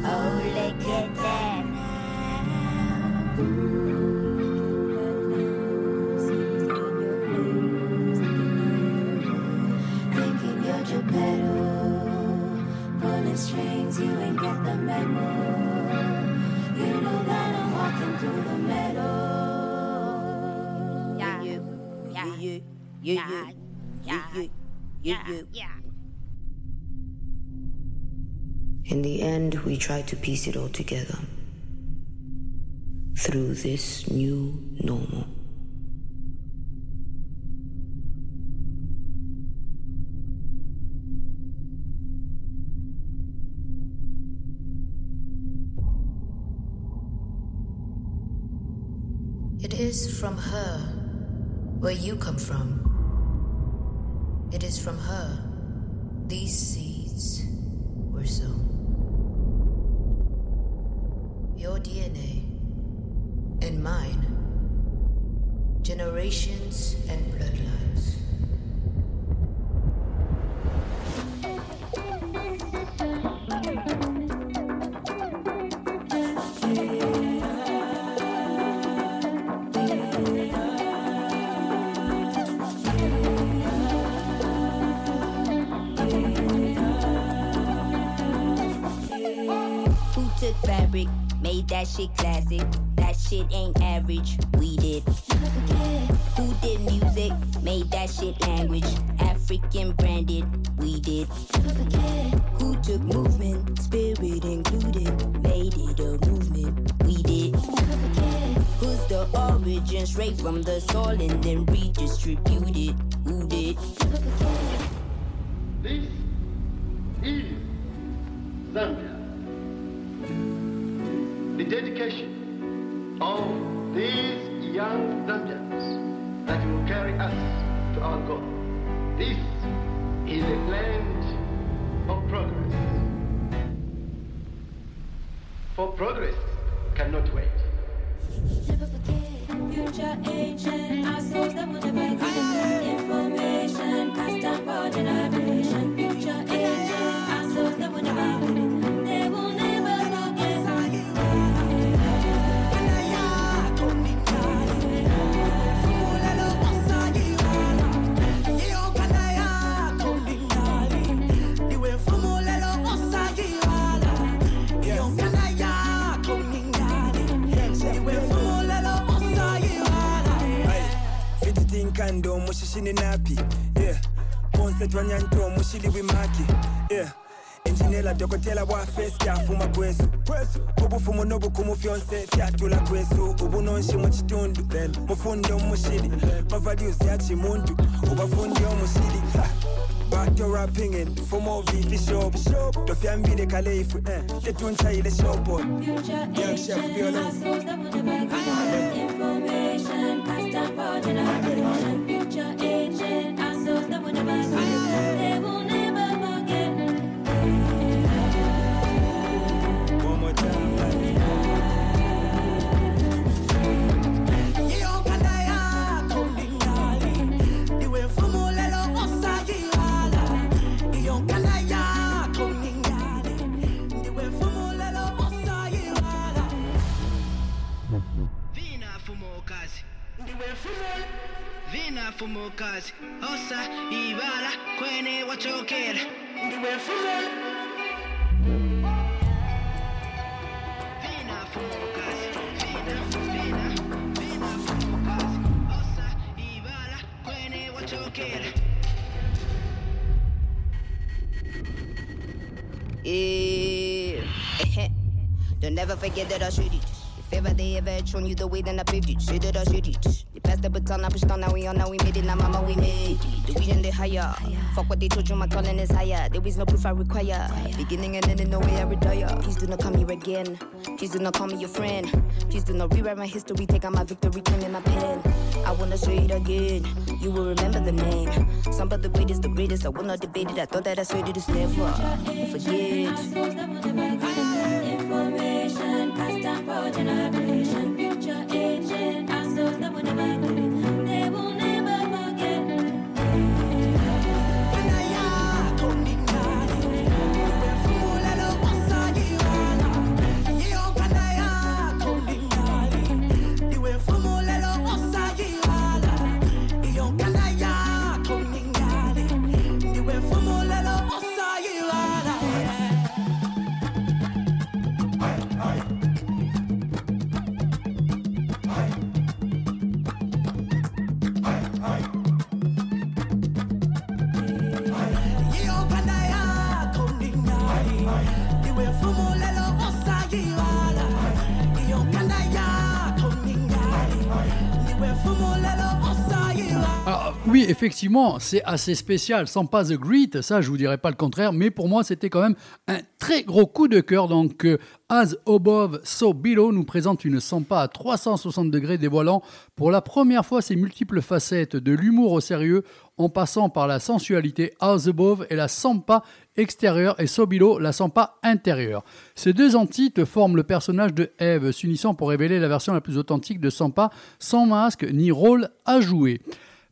Oh look at that Thinking you're Geppetto Pulling strings, you ain't got the memo yeah, yeah, yeah, yeah, yeah, yeah. In the end, we try to piece it all together through this new normal. It is from her where you come from. It is from her these seeds were sown. Your DNA and mine, generations and bloodlines. That shit classic? That shit ain't average, we did. Who did music, made that shit language? African branded, we did. Who took movement, spirit included, made it a movement, we did. Who's the origin, straight from the soil and then redistributed, who did? This is Zambia. That will carry us to our goal. This is a land of progress. For progress kyonse kyatula kwesu obunonshi omushiri obafundi omushiri back to rapping in for more shop. Shop. The family the caliph. Eh, the tune child shop. Future agent, I suppose that forget that I should it. If ever they ever shown you the way, then I paved it. Say that I should it. You passed the baton, I pushed on, now we on, now we made it. Now mama, we made it. The vision they higher. Fuck what they told you, my calling is higher. There is no proof I require. Beginning and ending, no way I retire. Please do not call me again. Please do not call me your friend. Please do not rewrite my history. Take out my victory, pen in my pen. I wanna say it again. You will remember the name. Some of the greatest, the greatest. I will not debate it. I thought that I said it is never forget virgin, I. oui, effectivement, c'est assez spécial. Sans pas The Great, ça, je vous dirais pas le contraire, mais pour moi, c'était quand même un très gros coup de cœur. Donc, euh, As Above, So Below nous présente une Sampa à 360 degrés, dévoilant pour la première fois ses multiples facettes de l'humour au sérieux, en passant par la sensualité As Above et la Sampa extérieure et So Below, la Sampa intérieure. Ces deux entités forment le personnage de Eve, s'unissant pour révéler la version la plus authentique de Sampa, sans masque ni rôle à jouer.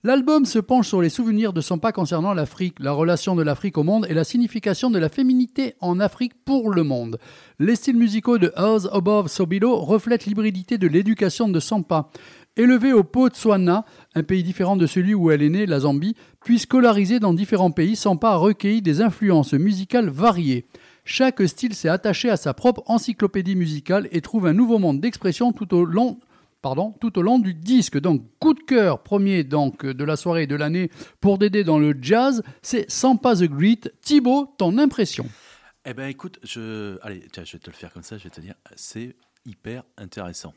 L'album se penche sur les souvenirs de Sampa concernant l'Afrique, la relation de l'Afrique au monde et la signification de la féminité en Afrique pour le monde. Les styles musicaux de House Above So Below reflètent l'hybridité de l'éducation de Sampa. Élevée au Botswana, un pays différent de celui où elle est née, la Zambie, puis scolarisée dans différents pays, Sampa a recueilli des influences musicales variées. Chaque style s'est attaché à sa propre encyclopédie musicale et trouve un nouveau monde d'expression tout au long pardon, tout au long du disque. Donc, coup de cœur premier donc de la soirée et de l'année pour Dédé dans le jazz, c'est Sampa the Great. Thibaut, ton impression? Eh ben écoute, je... Allez, tiens, je vais te le faire comme ça, je vais te dire, c'est hyper intéressant.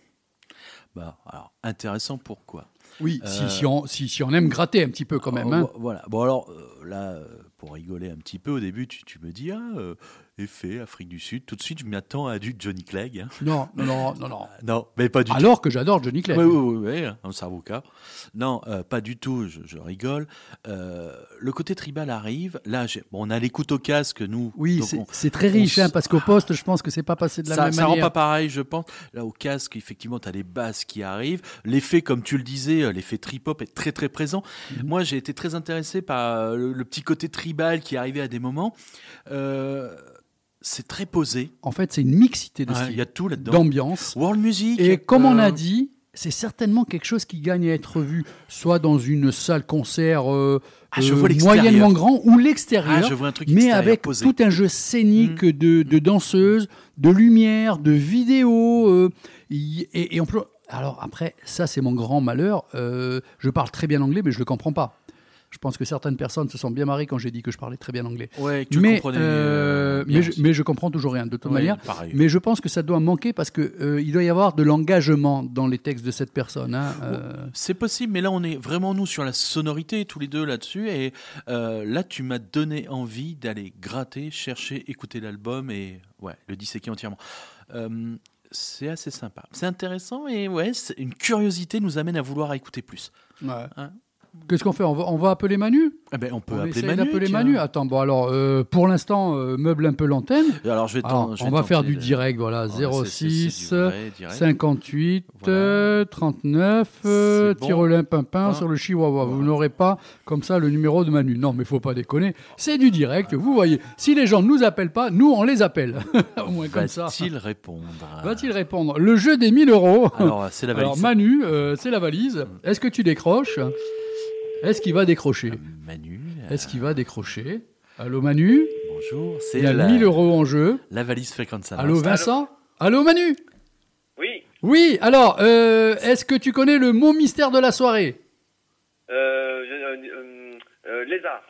Bah, alors, intéressant pourquoi? Oui, si, Euh, si, on, si, si on aime gratter un petit peu quand même. hein. Oh, Voilà. Bon, alors, euh, là, pour rigoler un petit peu, au début, tu, tu me dis, ah, euh, effet, Afrique du Sud. Tout de suite, je m'attends à du Johnny Clegg. hein. Non, non, non, non, non. (laughs) Non, mais pas du tout. Alors que j'adore Johnny Clegg. Oui, oui, oui, oui, un avocat. Non, euh, pas du tout, je, je rigole. Euh, le côté tribal arrive. Là, bon, on a l'écoute au casque, nous. Oui, c'est très riche, hein, parce qu'au poste, je pense que c'est pas passé de la ça, même ça rend manière. pas pareil, je pense. Là, au casque, effectivement, tu as les basses qui arrivent. L'effet, comme tu le disais, euh, l'effet trip-hop est très, très présent. Mhm. Moi, j'ai été très intéressé par le, le petit côté tribal qui arrivait à des moments. Euh, c'est très posé. En fait, c'est une mixité de Ouais, styles, Il y a tout là-dedans. d'ambiance. World music. Et comme on euh, a dit, c'est certainement quelque chose qui gagne à être vu, soit dans une salle concert euh, Ah, je euh, vois moyennement grand ou l'extérieur, Ah, je vois un truc mais avec posé. Mm. tout un jeu scénique de, de danseuses, de lumière, de vidéos. euh, et, et on peut- alors après, ça c'est mon grand malheur. euh, je parle très bien anglais, mais je le comprends pas. Je pense que certaines personnes se sont bien marrées quand j'ai dit que je parlais très bien anglais. Ouais, tu mais, comprenais, euh, euh, bien mais, je, mais je comprends toujours rien de toute Ouais, manière. pareil. Mais je pense que ça doit manquer parce que euh, il doit y avoir de l'engagement dans les textes de cette personne. hein, euh. C'est possible, mais là, on est vraiment, nous, sur la sonorité, tous les deux là-dessus. Et là, tu m'as donné envie d'aller gratter, chercher, écouter l'album et ouais, le disséquer entièrement. C'est assez sympa. C'est intéressant et ouais, une curiosité nous amène à vouloir écouter plus. Ouais. Hein Qu'est-ce qu'on fait on va, on va appeler Manu? Eh ben, on peut On appeler Manu. d'appeler. Manu. Attends, bon alors, euh, pour l'instant, euh, meuble un peu l'antenne. Alors, je vais Alors, ten- je on vais va faire du direct, voilà, Ouais, c'est- c'est- 06 c'est du vrai direct. 58 euh, 39 euh, C'est bon. Tyrolin Pimpin Hein sur le Chihuahua. Vous n'aurez pas comme ça le numéro de Manu. Non, mais faut pas déconner. C'est du direct, vous voyez. Si les gens ne nous appellent pas, nous on les appelle. (laughs) Au moins comme ça. Va-t-il répondre? Va-t-il répondre? Le jeu des 1000 euros. Alors, c'est la (laughs) valise. Alors, Manu, euh, c'est la valise. Est-ce que tu décroches? Est-ce qu'il va décrocher Manu. Est-ce qu'il va décrocher Allô Manu Bonjour, c'est Il y a la- 1000 euros en jeu. La valise fréquente ça. Allô Vincent Allô Manu Oui, Oui, alors, euh, est-ce que tu connais le mot mystère de la soirée euh, euh, euh, euh, lézard.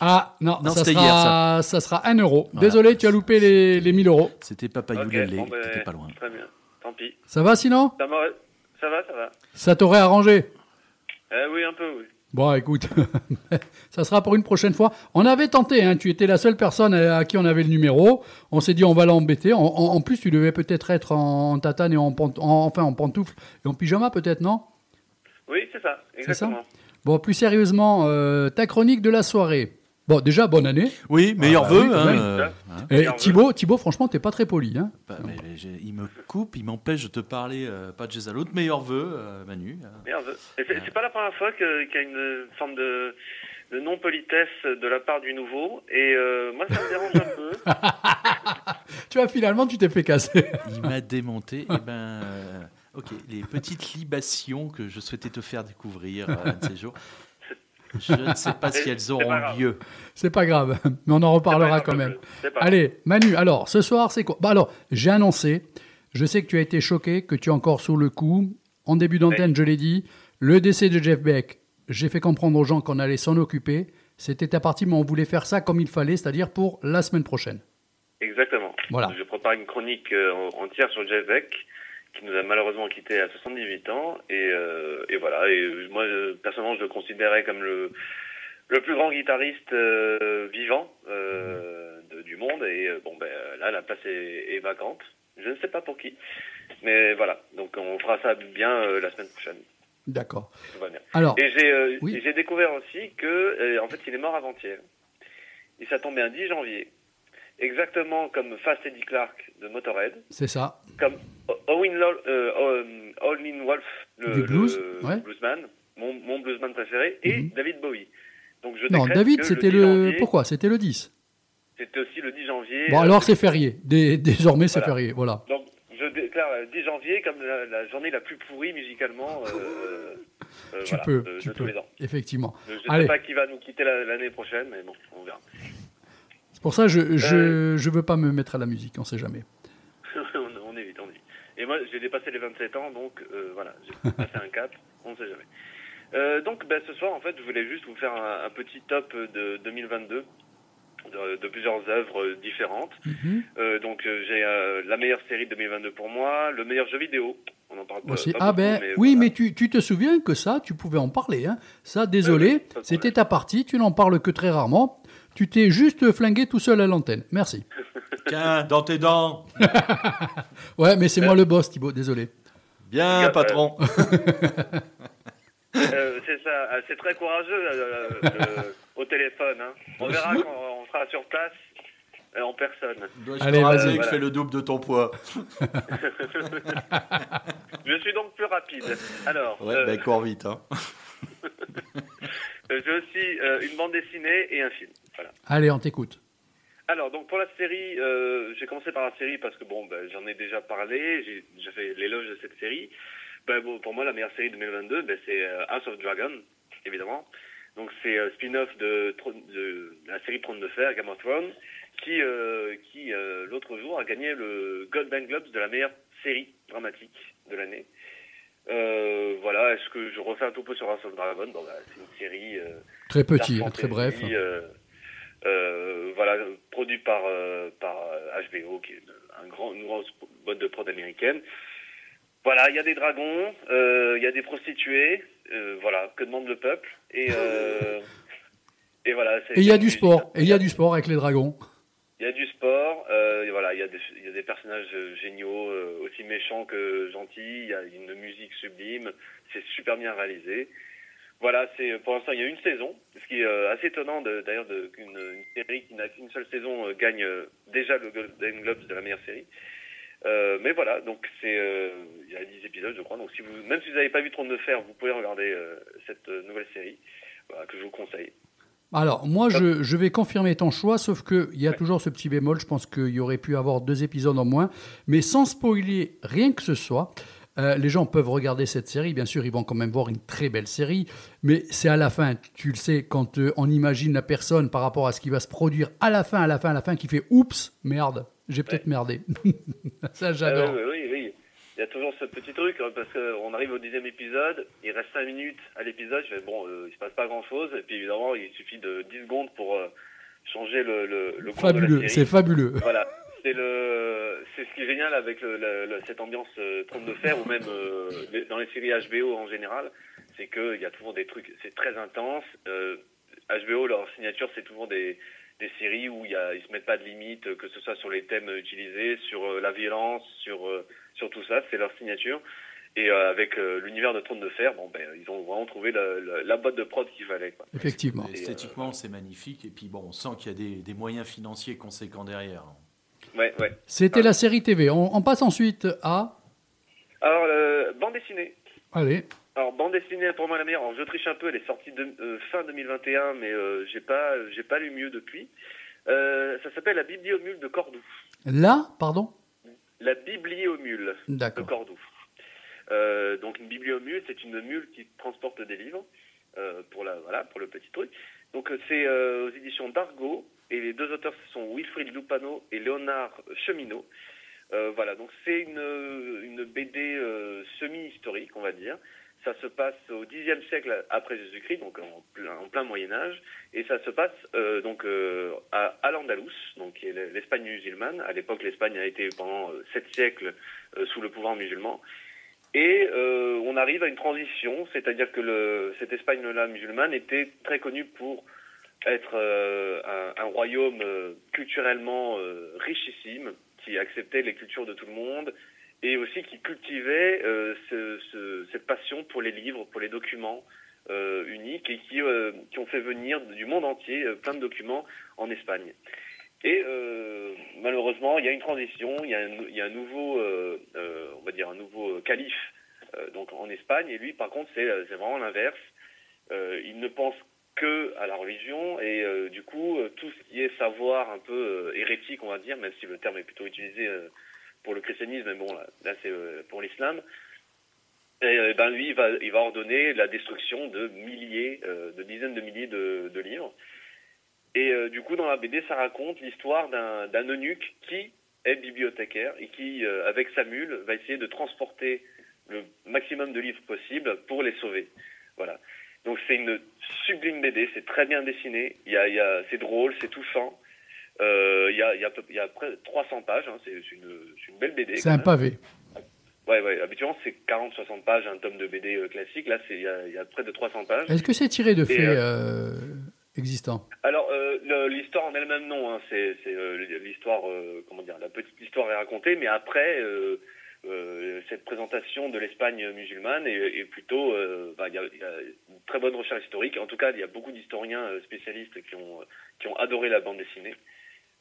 Ah, non, Non, ça, c'était sera, hier, ça. ça sera 1 euro. Voilà. Désolé, tu as loupé les, les 1000 euros. C'était Papa Ok, Youlélé, bon, ben, t'étais pas loin. Très bien, tant pis. Ça va sinon Ça, m'aurait- ça va, ça va. Ça t'aurait arrangé Euh, oui, un peu, oui. Bon, écoute, (laughs) ça sera pour une prochaine fois. On avait tenté, hein, tu étais la seule personne à, qui on avait le numéro. On s'est dit, on va l'embêter. En, en- en plus, tu devais peut-être être en, en tatane et en, enfin en pantoufle et en pyjama, peut-être, non? Oui, c'est ça, C'est ça? exactement. Bon, plus sérieusement, euh, ta chronique de la soirée. Bon, déjà, bonne année. Oui, meilleurs Ah, vœux. oui, quand hein, même. euh, hein. Et Thibaut, Thibaut, franchement, t'es pas très poli. Hein Bah, mais il me coupe, il m'empêche de te parler, euh, pas de chez à l'autre. Meilleurs vœux, euh, Manu. Merde. Et c'est pas la première fois qu'il y a une forme de, de non-politesse de la part du nouveau. Et euh, moi, ça me dérange un peu. (laughs) Tu vois, finalement, tu t'es fait casser. Il m'a démonté. Et ben, euh, ok, les petites libations que je souhaitais te faire découvrir euh, un de ces jours. (laughs) Je ne sais pas si elles auront lieu. C'est pas grave, mais on en reparlera quand même. Allez, Manu, alors, ce soir, c'est quoi? Bah alors, j'ai annoncé, je sais que tu as été choqué, que tu es encore sous le coup. En début d'antenne, je l'ai dit, le décès de Jeff Beck, j'ai fait comprendre aux gens qu'on allait s'en occuper. C'était ta partie, mais on voulait faire ça comme il fallait, c'est-à-dire pour la semaine prochaine. Exactement. Voilà. Je prépare une chronique euh, en- entière sur Jeff Beck, qui nous a malheureusement quitté à 78 ans. Et, euh, et voilà. Et euh, moi, je- personnellement, je le considérais comme le, le plus grand guitariste euh, vivant euh, de- du monde. Et euh, bon, ben là, la place est, est vacante. Je ne sais pas pour qui. Mais voilà. Donc, on fera ça bien euh, la semaine prochaine. D'accord. Tout va bien. Alors, et j'ai euh, oui. et découvert aussi que, euh, en fait, il est mort avant-hier. Il s'est tombé un 10 janvier, exactement comme Fast Eddie Clark de Motorhead, C'est ça. comme Owen euh, Howlin' Wolf, le, Du blues, le ouais. bluesman, mon, mon bluesman préféré, et Mhm. David Bowie. Donc je Non, David, c'était 10 le... janvier, Pourquoi? C'était le 10. C'était aussi le 10 janvier. Bon, euh, alors c'est férié. Dé- Désormais, c'est Voilà. férié. Voilà. Donc, je déclare euh, 10 janvier comme la, la journée la plus pourrie musicalement. euh, euh, Tu voilà, peux, de, tu de tous peux. les ans. Effectivement. Je ne sais pas qui va nous quitter la- l'année prochaine, mais bon, on verra. C'est pour ça que je, Euh. je, je veux pas me mettre à la musique, on sait jamais. (laughs) on, évite, on évite. Et moi, j'ai dépassé les 27 ans, donc euh, voilà, j'ai (laughs) passé un cap, on ne sait jamais. Euh, donc, ben, ce soir, en fait, je voulais juste vous faire un, un petit top de 2022 de, de plusieurs œuvres différentes. Mhm. Euh, donc, j'ai euh, la meilleure série de 2022 pour moi, le meilleur jeu vidéo. On en parle pas, Ah beaucoup, ben mais oui, mais tu, tu te souviens que ça, tu pouvais en parler. Hein ça, désolé, c'était ta partie, tu n'en parles que très rarement. Tu t'es juste flingué tout seul à l'antenne. Merci. (laughs) Tiens, dans tes dents. (laughs) Ouais, mais c'est moi le boss, Thibaut, désolé. Bien, patron. (laughs) Euh, c'est ça, Ah, c'est très courageux euh, euh, au téléphone. hein. On verra quand on sera sur place euh, en personne. Dois-je Allez, vas-y. Voilà. fais le double de ton poids Je suis donc plus rapide. Alors, Ouais, euh, ben cours vite. Hein. Euh, j'ai aussi euh, une bande dessinée et un film. Voilà. Allez, on t'écoute. Alors, donc pour la série, euh, j'ai commencé par la série parce que bon, ben, j'en ai déjà parlé, j'ai j'ai fait l'éloge de cette série. Ben, bon, pour moi, la meilleure série de 2022, ben, c'est euh, House of Dragon, évidemment. Donc c'est euh, spin-off de, la série Trône de Fer, Game of Thrones, qui, qui l'autre jour a gagné le Golden Globes de la meilleure série dramatique de l'année. Euh, voilà, est-ce que je refais un topo sur House of Dragon Bon, bah, C'est une série euh, Très petit, dark hein, très bref. euh, euh, voilà, produit par, euh, par HBO, qui est une- un grand, une grosse boîte de prod américaine. Voilà, il y a des dragons, il y a des prostituées, voilà, que demande le peuple. Et, euh, (laughs) et voilà. Et il y a du sport. Et il y a du sport avec les dragons. Il y a du sport, euh, voilà, il y, a des- personnages euh, géniaux, euh, aussi méchants que gentils, il y a une musique sublime, c'est super bien réalisé. Voilà, c'est pour l'instant il y a une saison, ce qui est assez étonnant d'ailleurs qu'une une série qui n'a qu'une seule saison gagne déjà le Golden Globes de la meilleure série. Mais voilà, donc c'est il y a 10 épisodes je crois, donc même si vous n'avez pas vu Trône de Fer, vous pouvez regarder cette nouvelle série voilà, que je vous conseille. Alors, moi, je, je vais confirmer ton choix, sauf qu'il y a toujours ce petit bémol. Je pense qu'il y aurait pu avoir deux épisodes en moins. Mais sans spoiler rien que ce soit, euh, les gens peuvent regarder cette série. Bien sûr, ils vont quand même voir une très belle série. Mais c'est à la fin, tu le sais, quand euh, on imagine la personne par rapport à ce qui va se produire à la fin, à la fin, à la fin, qui fait oups, merde, j'ai peut-être merdé. (laughs) Ça, j'adore. Ah oui, oui, oui. Il y a toujours ce petit truc, hein, parce qu'on arrive au dixième épisode, il reste 5 minutes à l'épisode, je fais bon, euh, il se passe pas grand chose, et puis évidemment, il suffit de 10 secondes pour euh, changer le, le, le cours de la Fabuleux, série. c'est fabuleux. (laughs) Voilà. C'est le, c'est ce qui est génial avec le, le- cette ambiance euh, trône de fer, ou même euh, dans les séries HBO en général, c'est qu'il y a toujours des trucs, c'est très intense. Euh, HBO, leur signature, c'est toujours des, des séries où il y a, ils se mettent pas de limites, que ce soit sur les thèmes utilisés, sur euh, la violence, sur, euh, sur tout ça, c'est leur signature. Et euh, avec euh, l'univers de Trône de Fer, bon ben ils ont vraiment trouvé la, la, la botte de prod qu'il fallait. Quoi. Effectivement. Esthétiquement, c'est magnifique. Et puis bon, on sent qu'il y a des, des moyens financiers conséquents derrière. Ouais, ouais. C'était la série TV. On, on passe ensuite à. Alors, euh, bande dessinée. Allez. Alors, bande dessinée pour moi la meilleure. Alors, je triche un peu, elle est sortie de, euh, fin 2021, mais euh, j'ai pas, j'ai pas lu mieux depuis. Euh, ça s'appelle La Bibliomule de Cordoue. Là, pardon? La Bibliomule de. Cordoue. Euh, donc une bibliomule, c'est une mule qui transporte des livres euh, pour la voilà pour le petit truc. Donc euh, c'est euh, aux éditions d'Argo et les deux auteurs ce sont Wilfried Lupano et Léonard Cheminot. Voilà donc c'est une une BD semi-historique on va dire. Ça se passe au Xe siècle après Jésus-Christ, donc en plein, en plein Moyen Âge, et ça se passe euh, donc euh, à Al-Andalus, donc qui est l'Espagne musulmane. À l'époque, l'Espagne a été pendant euh, sept siècles sous le pouvoir musulman. Et on arrive à une transition, c'est-à-dire que cette Espagne-là musulmane était très connue pour être un, un royaume culturellement richissime, qui acceptait les cultures de tout le monde, et aussi qui cultivait euh, ce- ce- cette passion pour les livres, pour les documents euh, uniques, et qui, euh, qui ont fait venir du monde entier plein de documents en Espagne. Et malheureusement, il y a une transition, il y a un, nouveau, on va dire un nouveau calife donc en Espagne, et lui, par contre, c'est vraiment l'inverse. Il ne pense que à la religion, et du coup, tout ce qui est savoir un peu hérétique, on va dire, même si le terme est plutôt utilisé pour le christianisme, mais bon, là, là, c'est euh, pour l'islam. Et euh, ben lui, il va, ordonner la destruction de milliers, euh, de dizaines de milliers de, livres. Et du coup, dans la BD, ça raconte l'histoire d'un eunuque qui est bibliothécaire et qui, avec sa mule, va essayer de transporter le maximum de livres possible pour les sauver. Voilà. Donc c'est une sublime BD, c'est très bien dessiné, y y a, c'est drôle, c'est touchant. Euh, il, y a, y a, y a près de 300 pages, hein, c'est une, belle BD. C'est un même. pavé. Ouais, ouais, habituellement c'est 40-60 pages, un tome de BD euh, classique, là il y, a, il y a près de 300 pages. Est-ce que c'est tiré de faits euh, existants? Alors, euh, l'histoire en elle-même, non. Hein, c'est euh, l'histoire, euh, comment dire, la petite histoire est racontée, mais après, cette présentation de l'Espagne musulmane est, est plutôt, bah, il y, a, il y a une très bonne recherche historique. En tout cas, il y a beaucoup d'historiens spécialistes qui ont, qui ont adoré la bande dessinée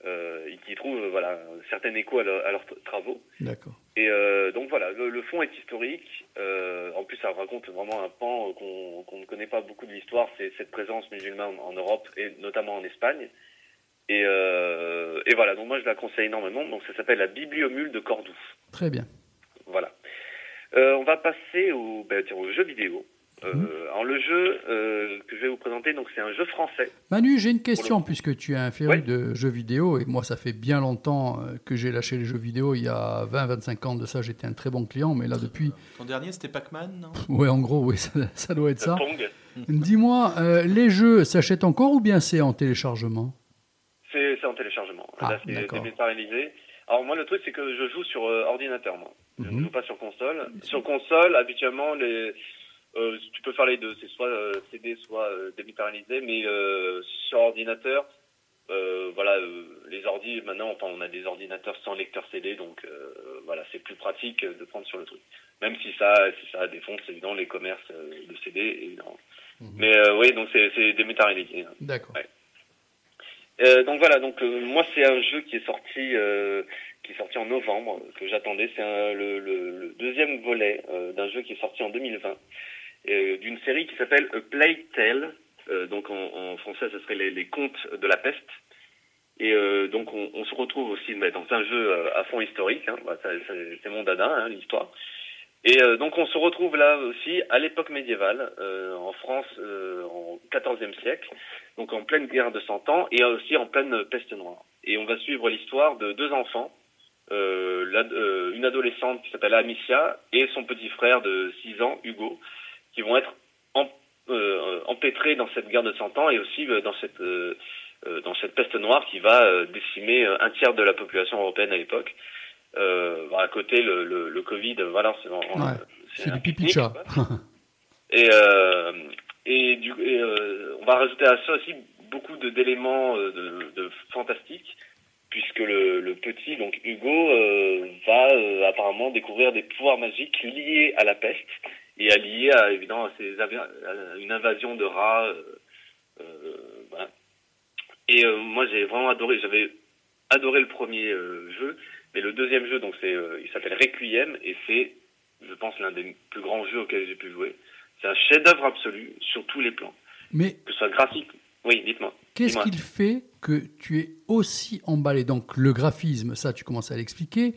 euh, et qui trouvent, euh, voilà, un certain écho à, leur- à leurs travaux. D'accord. Et euh, donc voilà, le, le fond est historique. Euh, en plus, ça raconte vraiment un pan qu'on ne connaît pas beaucoup de l'histoire, c'est cette présence musulmane en Europe et notamment en Espagne. Et, et voilà, donc moi je la conseille énormément. Donc ça s'appelle la Bibliomule de Cordoue. Très bien. Voilà. On va passer au, ben, tiens, au jeu vidéo. Euh, Alors le jeu euh, que je vais vous présenter, donc c'est un jeu français. Manu, j'ai une question, puisque tu es un féru de jeux vidéo, et moi, ça fait bien longtemps euh, que j'ai lâché les jeux vidéo. Il y a 20-25 ans de ça, j'étais un très bon client, mais là, depuis. Ton dernier, c'était Pac-Man, non? Ouais, en gros, oui, (laughs) ça, ça doit être ça. (laughs) Dis-moi, euh, les jeux s'achètent encore ou bien c'est en téléchargement? C'est en téléchargement. Ah, Là, c'est d'accord. dématérialisé. Alors moi, le truc, c'est que je joue sur euh, ordinateur, moi. Je ne Mhm. joue pas sur console. Sur console, habituellement, les, euh, tu peux faire les deux. C'est soit euh, CD, soit euh, dématérialisé. Mais euh, sur ordinateur, euh, voilà, euh, les ordis, maintenant, enfin, on a des ordinateurs sans lecteur CD. Donc, euh, voilà, c'est plus pratique de prendre sur le truc. Même si ça, si ça défonce, évidemment, les commerces de CD, évidemment. Mais euh, oui, donc c'est méta-réalités. hein. D'accord. Ouais. Euh, donc voilà, donc euh, moi c'est un jeu qui est sorti euh, qui est sorti en novembre que j'attendais. C'est le, le- le deuxième volet euh, d'un jeu qui est sorti en 2020 euh, d'une série qui s'appelle A Plague Tale. Euh, donc en, en français, ce serait les, les contes de la peste. Et euh, donc on, on se retrouve aussi bah, dans un jeu euh, à fond historique. Hein, Bah, c'est mon dada, hein, l'histoire. Et euh, donc on se retrouve là aussi à l'époque médiévale, euh, en France, euh, en XIVe siècle, donc en pleine guerre de Cent Ans et aussi en pleine peste noire. Et on va suivre l'histoire de deux enfants, euh, euh, une adolescente qui s'appelle Amicia et son petit frère de 6 ans, Hugo, qui vont être euh, empêtrés dans cette guerre de Cent Ans et aussi euh, dans cette euh, dans cette peste noire qui va décimer un tiers de la population européenne à l'époque. Euh, bah, à côté, le, le, le Covid, voilà, c'est Ouais, du pipi chat. (laughs) Et, euh, et, du, et euh, on va rajouter à ça aussi beaucoup d'éléments de, de fantastiques, puisque le, le petit, donc Hugo, va apparemment découvrir des pouvoirs magiques liés à la peste et à évidemment à, ces avi- à une invasion de rats. euh, euh, voilà. Et euh, moi j'ai vraiment adoré, j'avais adoré le premier jeu, mais le deuxième jeu, donc c'est, il s'appelle Requiem et c'est, je pense, l'un des plus grands jeux auxquels j'ai pu jouer. C'est un chef-d'œuvre absolu sur tous les plans, Mais que ce soit graphique. Oui, dites-moi. Qu'est-ce qu'il fait que tu es aussi emballé? Donc le graphisme, ça tu commences à l'expliquer,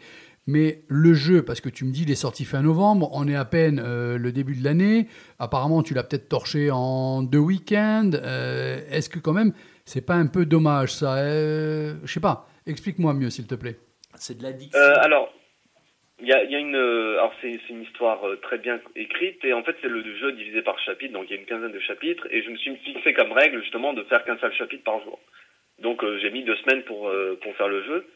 mais le jeu, parce que tu me dis il est sorti fin novembre, on est à peine euh, le début de l'année, apparemment tu l'as peut-être torché en deux week-ends, euh, est-ce que quand même c'est pas un peu dommage ça euh, Je sais pas, explique-moi mieux s'il te plaît. C'est de l'addiction. Euh, alors, il y a, il y a une, alors c'est une histoire très bien écrite et en fait c'est le jeu divisé par chapitre, donc il y a une quinzaine de chapitres et je me suis fixé comme règle justement de faire qu'un seul chapitre par jour. Donc euh, j'ai mis deux semaines pour euh, pour faire le jeu.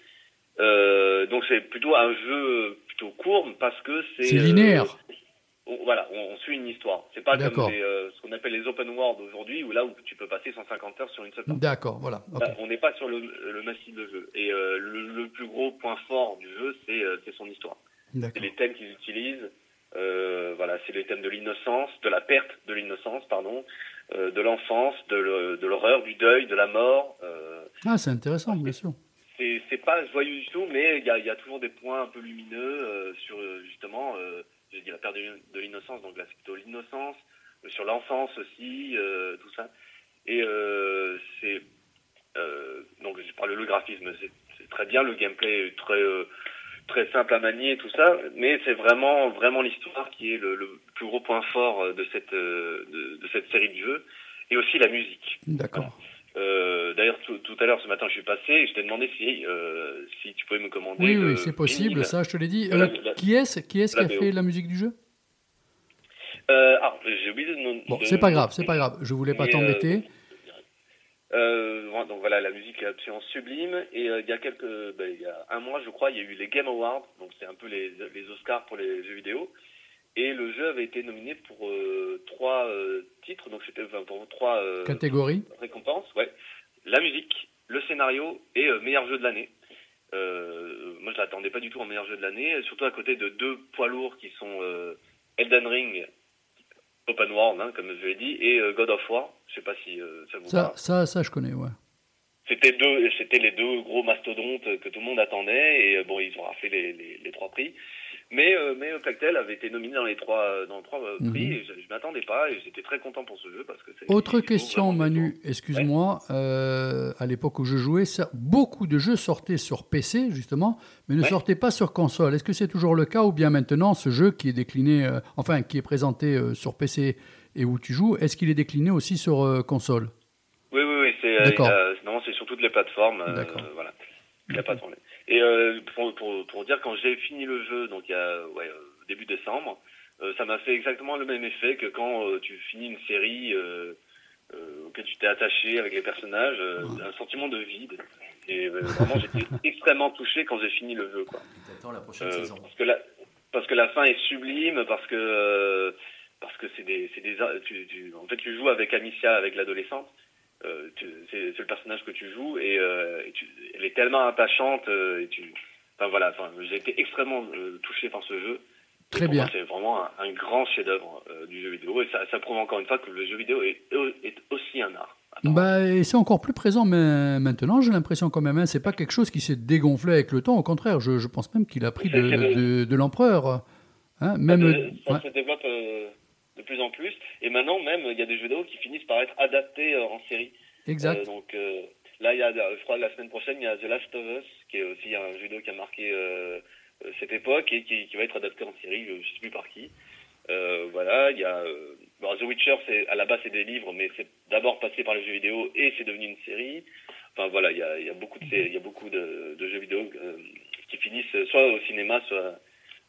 Euh, donc c'est plutôt un jeu plutôt court parce que c'est C'est euh, linéaire. on- voilà, on, on suit une histoire. C'est pas comme les, euh, ce qu'on appelle les open world aujourd'hui, où là où tu peux passer 150 heures sur une seule. D'accord, voilà. Là, on n'est pas sur le, le massif de jeu. Et euh, le, le plus gros point fort du jeu, c'est euh, son histoire. C'est les thèmes qu'ils utilisent. Euh, voilà, c'est les thèmes de l'innocence, de la perte de l'innocence, pardon, euh, de l'enfance, de l'horreur, du deuil, de la mort. Euh, Ah, c'est intéressant, bien sûr. C'est pas joyeux du tout, mais il y a, il y a toujours des points un peu lumineux euh, sur euh, justement, euh, j'ai dit la perte de l'in- de l'innocence, donc là c'est plutôt l'innocence, sur l'enfance aussi, tout ça. Et c'est donc je parle le graphisme, c'est très bien, le gameplay est très très simple à manier, tout ça, mais c'est vraiment vraiment l'histoire qui est le, le plus gros point fort de cette de, de cette série de jeux, et aussi la musique. D'accord. Euh, D'ailleurs, tout, tout à l'heure, ce matin, je suis passé et je t'ai demandé si, euh, si tu pouvais me commander. Oui, oui, c'est possible, vinyle. ça je te l'ai dit. Euh, la- qui est-ce qui, est qui a BO. fait la musique du jeu? Ah, j'ai oublié de. Bon, c'est pas grave, c'est pas grave. Je voulais pas t'embêter. Donc voilà, la musique est absolument sublime. Et il y a quelques, ben, il y a un mois, je crois, il y a eu les Game Awards, donc c'est un peu les, les Oscars pour les jeux vidéo. Et le jeu avait été nominé pour euh, trois euh, titres, donc c'était enfin, pour trois euh, Catégorie récompenses, ouais. La musique, le scénario et meilleur jeu de l'année. Moi, je l'attendais pas du tout en meilleur jeu de l'année, surtout à côté de deux poids lourds qui sont Elden Ring, Open World, hein, comme je l'ai dit, et God of War. Je sais pas si ça vous Ça, parle. ça, ça, je connais, ouais. C'était deux, c'était les deux gros mastodontes que tout le monde attendait et bon, ils ont raflé les, les, les trois prix. Mais euh, mais Plectel avait été nominé dans les trois euh, dans les trois euh, prix Mhm. et je, je m'attendais pas et j'étais très content pour ce jeu parce que Autre question, Manu, excuse-moi. euh, à l'époque où je jouais, ça- beaucoup de jeux sortaient sur PC, justement, mais ne Ouais. sortaient pas sur console. Est-ce que c'est toujours le cas ou bien maintenant, ce jeu qui est décliné, euh, enfin, qui est présenté sur PC et où tu joues, est-ce qu'il est décliné aussi sur console? Oui, oui, oui, c'est D'accord. non, c'est sur toutes les plateformes. voilà, il n'y a pas de problème. Et euh, pour, pour, pour dire, quand j'ai fini le jeu, donc il y a ouais, euh, début décembre, euh, ça m'a fait exactement le même effet que quand euh, tu finis une série euh, euh, auquel tu t'es attaché avec les personnages, euh, un sentiment de vide. Et vraiment, j'étais (laughs) extrêmement touché quand j'ai fini le jeu, quoi. T'attends la prochaine saison. parce que la parce que la fin est sublime parce que euh, parce que c'est des c'est des tu, tu- en fait tu joues avec Amicia avec l'adolescente euh, c'est le personnage que tu joues et, euh, et tu, elle est tellement attachante euh, et tu enfin voilà enfin j'ai été extrêmement touché par ce jeu Très bien. C'est vraiment un, un grand chef-d'œuvre du jeu vidéo et ça, ça prouve encore une fois que le jeu vidéo est, est aussi un art. Bah, et c'est encore plus présent mais maintenant, j'ai l'impression quand même. Hein, c'est pas quelque chose qui s'est dégonflé avec le temps. Au contraire, je, je pense même qu'il a pris de, l'empereur. Hein, même, ça ouais. se développe de plus en plus. Et maintenant, même, il y a des jeux vidéo qui finissent par être adaptés euh, en série. Exact. Euh, donc euh, là, il y a, je crois, la semaine prochaine, il y a The Last of Us, qui est aussi un jeu vidéo qui a marqué euh, cette époque et qui, qui va être adapté en série, je ne sais plus par qui. Euh, voilà, il y a euh, bon, The Witcher, c'est à la base c'est des livres, mais c'est d'abord passé par les jeux vidéo et c'est devenu une série. Enfin voilà, il y a, il y a beaucoup de il y a beaucoup de, de jeux vidéo qui finissent soit au cinéma, soit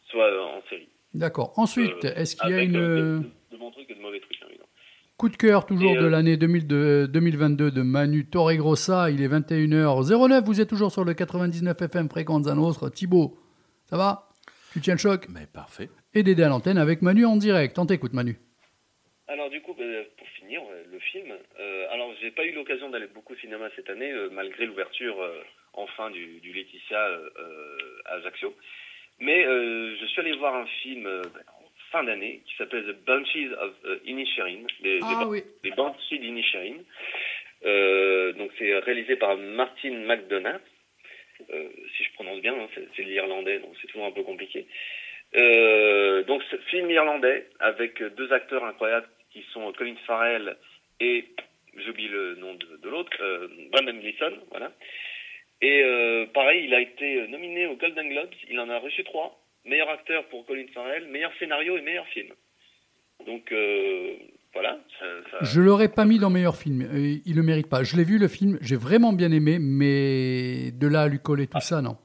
soit en série. D'accord. Ensuite, est-ce qu'il y a une de, bons trucs et de mauvais trucs, hein, évidemment. coup de cœur toujours Et, de euh, l'année 2002 2022 de Manu Torregrossa Il est 21h09. Vous êtes toujours sur le 99 FM fréquence à nostre. Thibaut, ça va? Tu tiens le choc? Mais parfait. Et Dédé à l'antenne avec Manu en direct. On t'écoute, Manu. Alors du coup, ben, pour finir, euh, le film. euh, alors j'ai pas eu l'occasion d'aller beaucoup au cinéma cette année, euh, malgré l'ouverture euh, enfin du, du Laetitia euh, euh, à Ajaccio. Mais euh, je suis allé voir un film euh, fin d'année qui s'appelle The Banshees of euh, Inisherin. Les, Ah les, oui. les Banshees d'Inisherin. Euh, donc c'est réalisé par Martin McDonough. Euh, si je prononce bien, hein, c'est l'irlandais, donc c'est toujours un peu compliqué. Euh, donc ce film irlandais avec deux acteurs incroyables qui sont Colin Farrell et j'oublie le nom de, de l'autre, euh, Brendan Gleeson, voilà. Et euh, pareil, il a été nominé aux Golden Globes, il en a reçu trois. Meilleur acteur pour Colin Farrell, meilleur scénario et meilleur film. Donc euh, voilà. ça- ça- Je l'aurais pas mis dans meilleur film. Euh, Il le mérite pas. Je l'ai vu le film, j'ai vraiment bien aimé, mais de là à lui coller tout ça, non.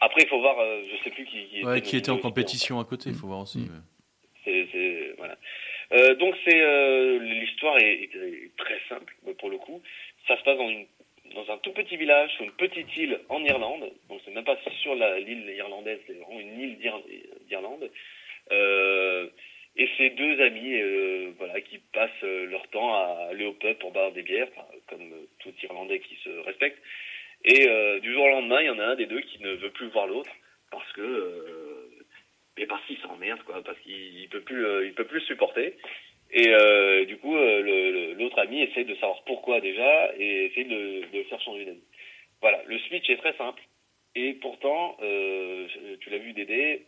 Après, il faut voir, euh, je sais plus qui, qui Ouais, était qui était en compétition à côté, il faut voir aussi. ouais. C'est, c'est- voilà. Euh, donc c'est euh, l'histoire est, est- est très simple pour le coup. Ça se passe dans une dans un tout petit village sur une petite île en Irlande. Donc c'est même pas sur l'île irlandaise, c'est vraiment une île d'Ir- d'Irlande. Euh, et c'est deux amis euh, voilà qui passent euh, leur temps à aller au pub pour boire des bières, comme tout Irlandais qui se respecte. Et du jour au lendemain, il y en a un des deux qui ne veut plus voir l'autre parce que mais parce qu'il s'emmerde quoi, parce qu'il il peut plus peut plus le supporter. Et du coup, le- essaie de savoir pourquoi déjà et essaie de, de le faire changer d'avis. Voilà, le switch est très simple. Et pourtant, euh, tu l'as vu Dédé,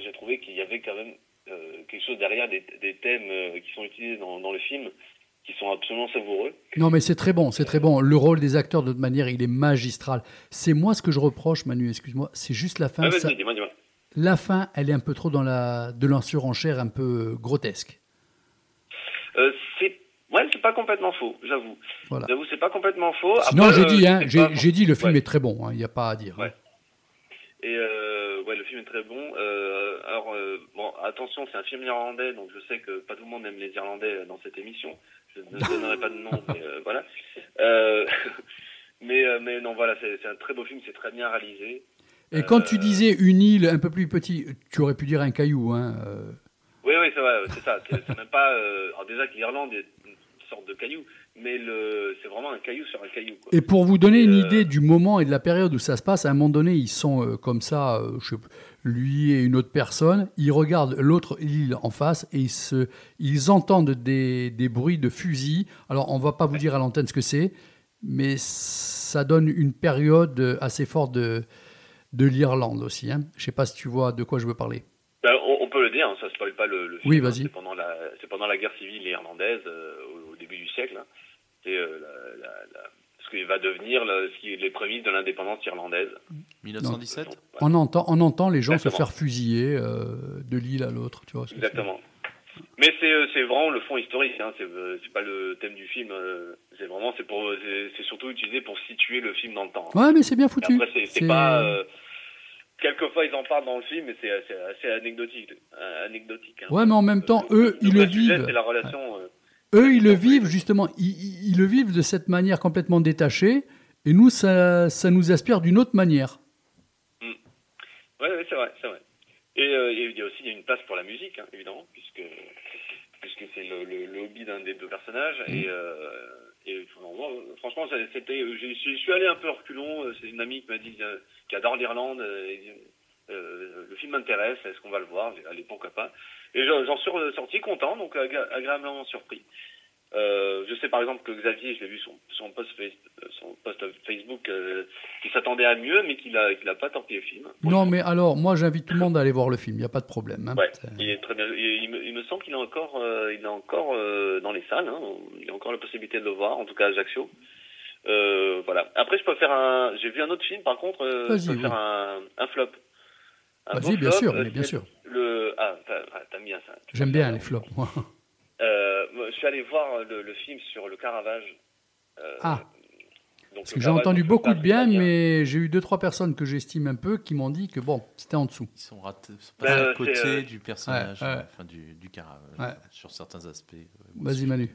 j'ai trouvé qu'il y avait quand même euh, quelque chose derrière des, des thèmes euh, qui sont utilisés dans, dans le film qui sont absolument savoureux. Non, mais c'est très bon, c'est très bon. Le rôle des acteurs, de toute manière, il est magistral. C'est moi ce que je reproche, Manu, excuse-moi, c'est juste la fin. Ah. La fin, elle est un peu trop dans la de l'ensurenchère, un peu grotesque. C'est ouais, c'est pas complètement faux, j'avoue. Voilà. J'avoue, c'est pas complètement faux. Sinon, j'ai euh, dit, hein, j'ai dit, le film Ouais. est très bon, il n'y a pas à dire. hein. Et euh, ouais, le film est très bon. Euh, alors, euh, bon, attention, c'est un film irlandais, donc je sais que pas tout le monde aime les Irlandais dans cette émission. Je ne (laughs) donnerai pas de nom, mais voilà. (laughs) Mais, mais non, voilà, c'est c'est un très beau film, c'est très bien réalisé. Et quand tu disais une île un peu plus petite, tu aurais pu dire un caillou. Hein. Oui, oui, c'est vrai, c'est ça. C'est même pas. euh, alors déjà que l'Irlande est sorte de caillou, mais c'est vraiment un caillou sur un caillou. Quoi. Et pour vous donner une euh, idée du moment et de la période où ça se passe, à un moment donné, ils sont euh, comme ça, euh, je sais lui et une autre personne, ils regardent l'autre île en face et ils, se, ils entendent des, des bruits de fusils. Alors, on va pas vous dire à l'antenne ce que c'est, mais ça donne une période assez forte de, de l'Irlande aussi. Hein. Je sais pas si tu vois de quoi je veux parler. Ben, on, on peut le dire, hein, ça spoil pas le, le film. Oui, hein, vas-y. C'est pendant la, c'est pendant la guerre civile irlandaise euh, au, au début du siècle. Hein. C'est euh, la, la, la- ce qui va devenir ce qui est les prémices de l'indépendance irlandaise. 1917 On entend, on entend les gens Exactement. se faire fusiller euh, de l'île à l'autre. Tu vois. Exactement. Mais c'est, euh, c'est vraiment le fond historique. Hein. C'est, c'est pas le thème du film. euh, c'est vraiment, c'est pour, c'est, c'est surtout utilisé pour situer le film dans le temps. hein. Ouais, mais c'est bien foutu. Après, c'est, pas. euh, quelquefois, ils en parlent dans le film, mais c'est, c'est assez anecdotique. anecdotique hein. Ouais, mais en même temps, eux, ils le vivent. C'est la relation. euh, Eux, ils le vivent justement, ils, le vivent de cette manière complètement détachée, et nous, ça, ça nous aspire d'une autre manière. Oui, ouais, c'est vrai, c'est vrai. Et euh, il y a aussi une place pour la musique, hein, évidemment, puisque puisque c'est le, le, le hobby d'un des deux personnages. Et, euh, et moi, franchement, c'était, j'y suis, allé un peu reculon. euh, C'est une amie qui m'a dit euh, qui adore l'Irlande. euh, et Euh, le film m'intéresse, est-ce qu'on va le voir? Allez, pourquoi pas? Et j'en suis sorti content, donc agré- agréablement surpris. Euh, je sais par exemple que Xavier, je l'ai vu son, son post, face- son post Facebook, euh, qu'il s'attendait à mieux, mais qu'il a, qu'il a pas torpillé le film. Non, mais alors, moi, j'invite tout le monde à aller voir le film. Il n'y a pas de problème. hein. Ouais, il est très bien. Il, il me, il me semble qu'il est encore, euh, il est encore dans les salles. Hein. Il a encore la possibilité de le voir, en tout cas à Ajaccio. Voilà. Après, je peux faire un. J'ai vu un autre film, par contre, je Vas-y, peux oui. faire un, un flop. Un Vas-y, beau bien flop, sûr, euh, mais bien c'est sûr. Le ah, ah, t'aimes bien ça. J'aime bien les flops, moi. Euh, moi, je suis allé voir le, le film sur le Caravage. Euh, Ah, donc parce le que j'ai entendu beaucoup de bien, mais j'ai eu deux, trois personnes que j'estime un peu qui m'ont dit que bon, c'était en dessous. Ils sont ratés, sont Ben, passés à côté euh, du personnage, Ouais, ouais. euh, enfin du, du Caravage, Ouais. sur certains aspects. euh, Vas-y, Manu.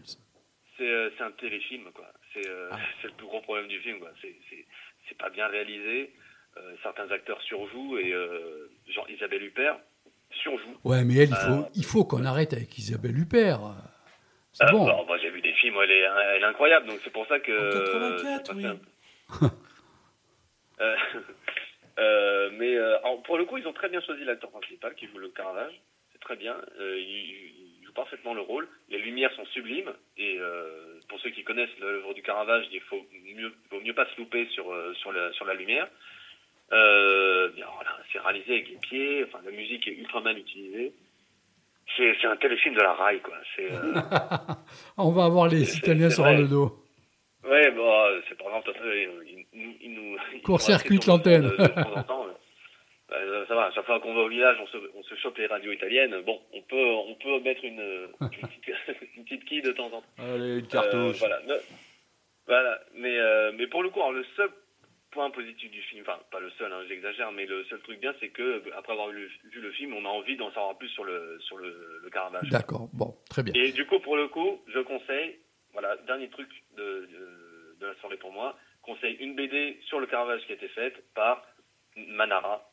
C'est euh, un téléfilm, quoi. C'est euh, (laughs) c'est le plus gros problème du film, quoi. C'est pas bien réalisé. Euh, certains acteurs surjouent et euh, genre Isabelle Huppert surjoue. Ouais, mais elle, il Euh, faut, il faut qu'on arrête avec Isabelle Huppert. C'est euh, bon. bon, moi j'ai vu des films où elle est, elle est incroyable, donc c'est pour ça que. En 84, ça oui. fait (laughs) un- Euh, (laughs) euh, mais euh, pour le coup, ils ont très bien choisi l'acteur principal qui joue le Caravage. C'est très bien. Euh, il, il joue parfaitement le rôle. Les lumières sont sublimes. Et euh, pour ceux qui connaissent l'œuvre du Caravage, il faut mieux, vaut mieux pas se louper sur, euh, sur, la, sur la lumière. Euh, bien, voilà, c'est réalisé avec les pieds. Enfin, la musique est ultra mal utilisée. C'est c'est un téléfilm de la raille, quoi. C'est. euh, (laughs) On va avoir les c'est- Italiens c'est sur vrai. le dos. Ouais, bon, euh, c'est de toute façon, ils, ils- ils nous. ils Court-circuite l'antenne. euh, euh, ça va, à chaque fois qu'on va au village, on se, on se chope les radios italiennes. Bon, on peut, on peut mettre une, (laughs) une, petite, (laughs) une petite quille de temps en temps. Allez, une Euh, cartouche. voilà, Ne- voilà. Mais, euh, mais pour le coup, alors, le seul point positif du film, enfin pas le seul, hein, j'exagère, mais le seul truc bien, c'est que euh, après avoir vu, vu le film, on a envie d'en savoir plus sur le sur le, le Caravage. D'accord, bon, très bien. Et du coup, pour le coup, je conseille, voilà, dernier truc de, de, de la soirée pour moi, conseille une BD sur le Caravage qui a été faite par Manara.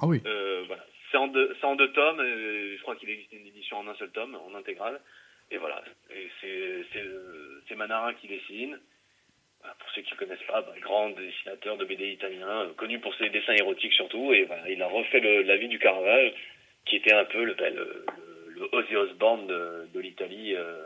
Ah oui. Euh, voilà. C'est en, deux, c'est en deux tomes, euh, je crois qu'il existe une édition en un seul tome, en intégrale. Et voilà, et c'est, c'est, euh, c'est Manara qui dessine. Voilà, pour ceux qui ne connaissent pas, bah, grand dessinateur de BD italien, euh, connu pour ses dessins érotiques surtout, et voilà, il a refait le- la vie du Caravage, qui était un peu le, ben, le, le, le Ozzy Osbourne de, l'Italie euh,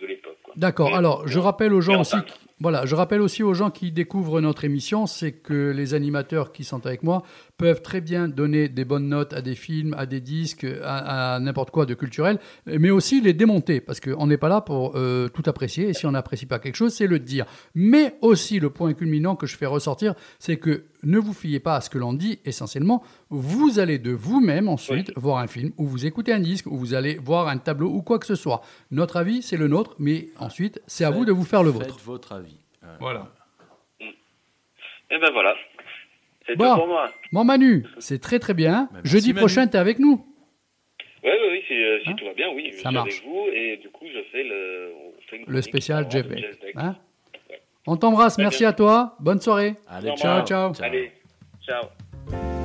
de l'époque. D'accord. Alors, je rappelle aux gens en aussi, voilà, je rappelle aussi aux gens qui découvrent notre émission, c'est que les animateurs qui sont avec moi peuvent très bien donner des bonnes notes à des films, à des disques, à, à n'importe quoi de culturel, mais aussi les démonter, parce qu'on n'est pas là pour euh, tout apprécier. Et si on n'apprécie pas quelque chose, c'est le dire. Mais aussi, le point culminant que je fais ressortir, c'est que ne vous fiez pas à ce que l'on dit. Essentiellement, vous allez de vous-même ensuite voir un film, ou vous écoutez un disque, ou vous allez voir un tableau, ou quoi que ce soit. Notre avis, c'est le nôtre, mais ensuite, c'est à vous de vous faire le Faites vôtre. votre avis. Voilà. Et ben voilà, c'est Bon. tout pour moi. Bon, Manu, c'est très très bien. Bah, merci, Jeudi Manu. prochain, tu es avec nous. Oui, oui, oui, si, euh, si tout va bien, oui, je Ça suis marche. avec vous, et du coup, je fais le, on fait une Le chronique spécial Jeff Beck. Hein. On t'embrasse, merci bien. à toi. Bonne soirée. Allez, ciao, ciao. Allez, ciao.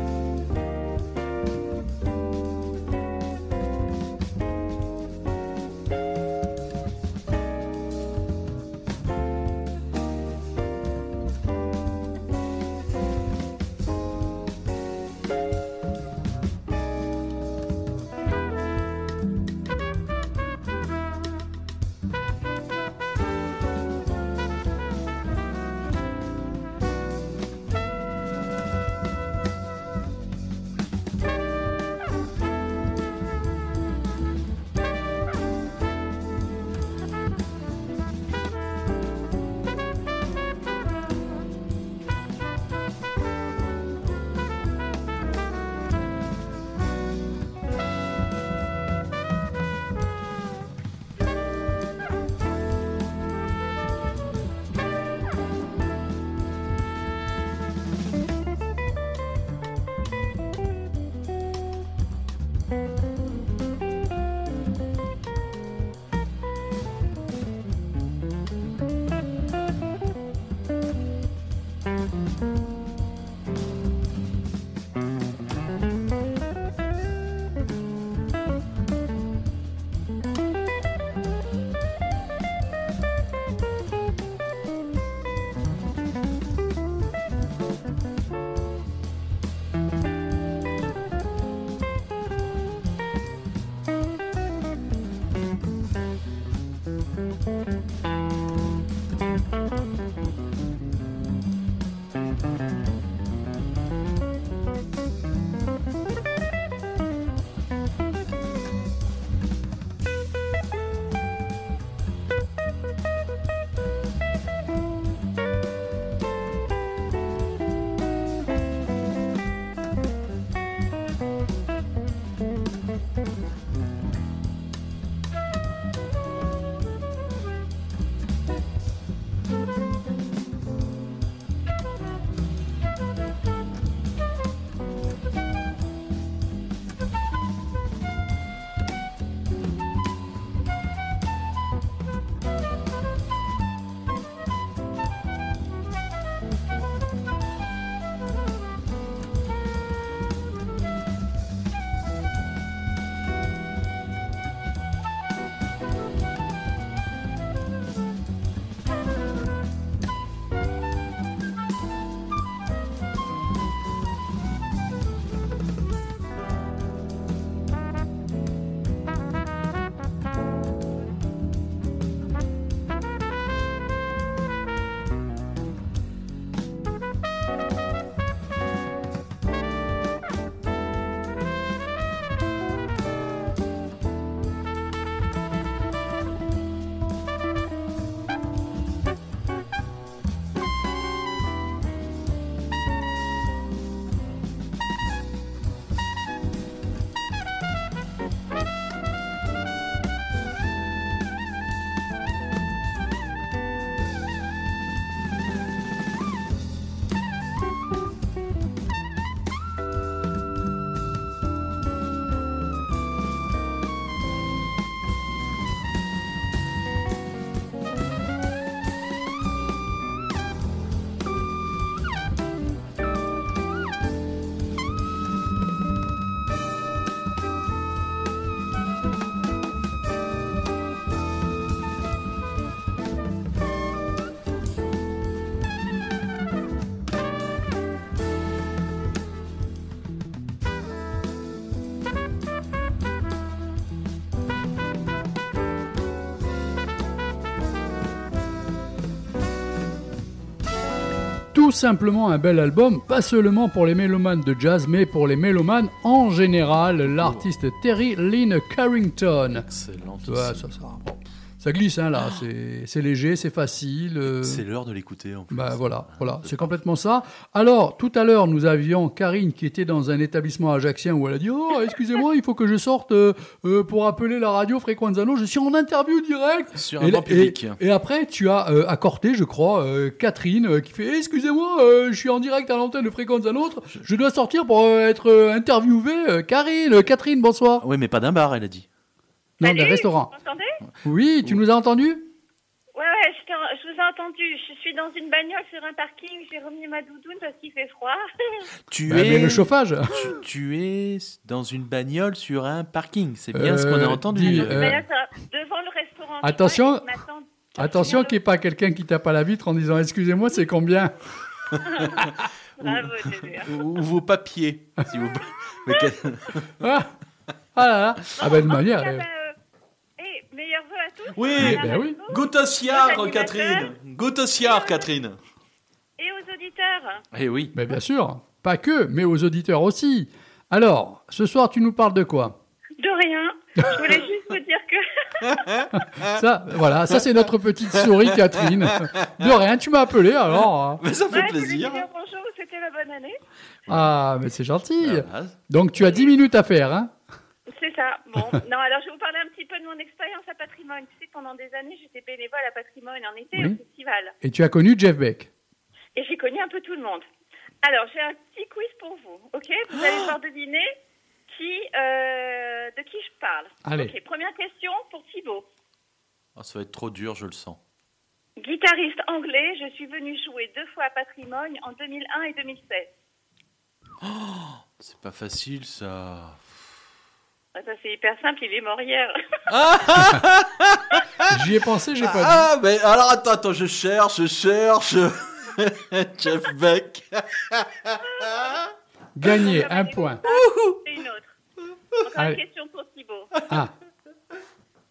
Simplement un bel album, pas seulement pour les mélomanes de jazz, mais pour les mélomanes en général. L'artiste Terry Lynn Carrington. Excellent. Tu vois, ça, ça, ça glisse, hein, là. C'est- C'est léger, c'est facile. euh, C'est l'heure de l'écouter en plus. bah voilà, voilà, c'est complètement ça. Alors, tout à l'heure, nous avions Karine qui était dans un établissement ajaxien où elle a dit Oh, excusez-moi, il faut que je sorte euh, euh, pour appeler la radio Frequenzano. Je suis en interview direct. Sur un et, banc public. et- et après, tu as euh, accordé, je crois, euh, Catherine euh, qui fait Excusez-moi, euh, je suis en direct à l'antenne de Frequenzano. Je dois sortir pour euh, être euh, interviewée. Euh, Karine, euh, Catherine, bonsoir. Oui, mais pas d'un bar, elle a dit. Non, d'un restaurant. Vous m'entendez? Oui, tu nous as entendu? Ouais, ouais, je, vous ai entendu. Je suis dans une bagnole sur un parking. J'ai remis ma doudoune parce qu'il fait froid. (laughs) Tu Bah, es mais le chauffage. (laughs) Tu, tu es dans une bagnole sur un parking. C'est bien ce qu'on a Euh, entendu. dis, Euh, euh, devant le restaurant. Attention. vois. Attention qu'il n'y ait pas quelqu'un qui tape à la vitre en disant Excusez-moi, c'est combien? (laughs) Bravo, ou, ou vos papiers, s'il vous ah, ah là là. Ah ben de manière. cas, euh, bah, euh, eh, meilleurs vœux à tous. Oui, ben oui. animateurs Catherine. Gotosiar, Catherine. Et aux auditeurs. Eh oui. ben bien sûr, pas que, mais aux auditeurs aussi. Alors, ce soir, tu nous parles de quoi? De rien. Je voulais juste vous dire que. (laughs) Ça, voilà, ça c'est notre petite souris, Catherine. De rien, tu m'as appelé alors. Mais ça fait Ouais, plaisir. bonjour, c'était la bonne année. Ah, mais c'est gentil. Voilà. Donc tu as 10 minutes à faire, hein C'est ça. Bon, (laughs) non, alors je vais vous parler un petit peu de mon expérience à Patrimoine. Tu sais, pendant des années, j'étais bénévole à Patrimoine en été Oui. au festival. Et tu as connu Jeff Beck? Et j'ai connu un peu tout le monde. Alors, j'ai un petit quiz pour vous, ok? Vous allez devoir deviner qui, euh, de qui je parle. Allez. Ok, première question pour Thibaut. Oh, ça va être trop dur, je le sens. Guitariste anglais, je suis venu jouer deux fois à Patrimoine en 2001 et 2016. C'est pas facile, ça. Ah, Ça, c'est hyper simple, il est mort hier. (laughs) J'y ai pensé, j'ai pas dit. Ah, mais alors attends, attends, je cherche, je cherche. (laughs) Jeff Beck. (laughs) Gagné, un point. Et une autre. Encore Allez. une question pour Thibaut. Ah,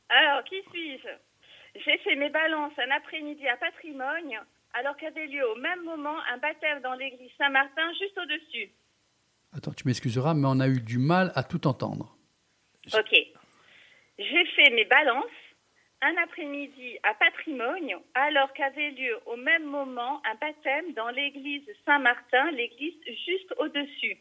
Alors, qui suis-je? J'ai fait mes balances un après-midi à Patrimoine, alors qu'avait lieu au même moment un baptême dans l'église Saint-Martin juste au-dessus. attends, tu m'excuseras, mais on a eu du mal à tout entendre. Ok. J'ai fait mes balances un après-midi à Patrimoine, alors qu'avait lieu au même moment un baptême dans l'église Saint-Martin, l'église juste au-dessus.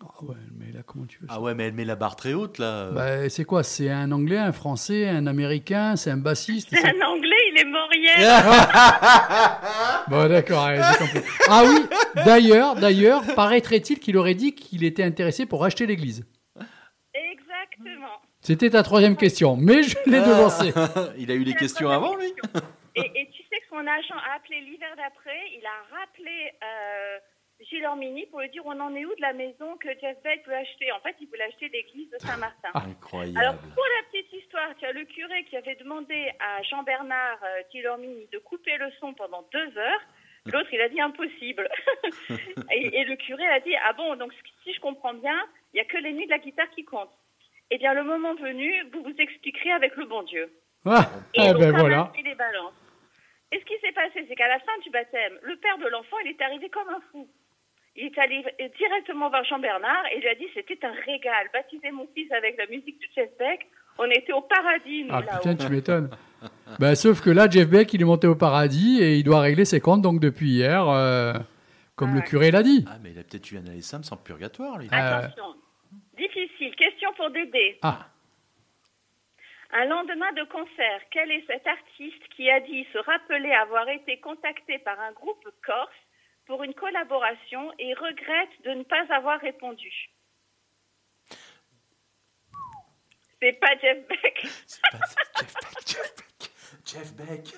Ah ouais, mais là, comment tu veux ça Ah ouais, mais elle met la barre très haute, là. Bah, c'est quoi? C'est un Anglais, un Français, un Américain, c'est un bassiste C'est un Anglais, il est mort hier. (laughs) Bon, d'accord, allez, j'ai compris. Ah oui, d'ailleurs, d'ailleurs, paraîtrait-il qu'il aurait dit qu'il était intéressé pour acheter l'église? Exactement. C'était ta troisième question, mais je l'ai devancée. (laughs) Il a eu les questions avant, lui (laughs) Et, et tu sais que son agent a appelé l'hiver d'après, il a rappelé euh, Gilles Ormini pour lui dire on en est où de la maison que Jeff Beck veut acheter? En fait, il voulait acheter l'église de Saint-Martin. Incroyable. Alors, pour la petite histoire, tu as le curé qui avait demandé à Jean-Bernard euh, Gilles-Ormini de couper le son pendant deux heures. L'autre, il a dit impossible. (laughs) et, et le curé a dit Ah bon, donc si je comprends bien, il n'y a que les nuits de la guitare qui comptent. Eh bien, le moment venu, vous vous expliquerez avec le bon Dieu. Ah, Et eh donc, ben ça voilà. les balances. Et ce qui s'est passé, c'est qu'à la fin du baptême, le père de l'enfant, il est arrivé comme un fou. Il est allé directement voir Jean-Bernard et lui a dit c'était un régal. Baptiser mon fils avec la musique de Jeff Beck, on était au paradis, nous, Ah putain, tu m'étonnes. Bah, sauf que là, Jeff Beck, il est monté au paradis et il doit régler ses comptes donc depuis hier, euh, comme le curé l'a dit. Ah, mais il a peut-être eu un ASM sans purgatoire, lui. Euh, Attention. Difficile. Question pour Dédé. Ah, Un lendemain de concert, quel est cet artiste qui a dit se rappeler avoir été contacté par un groupe corse pour une collaboration et regrette de ne pas avoir répondu? C'est pas Jeff Beck. Jeff Beck.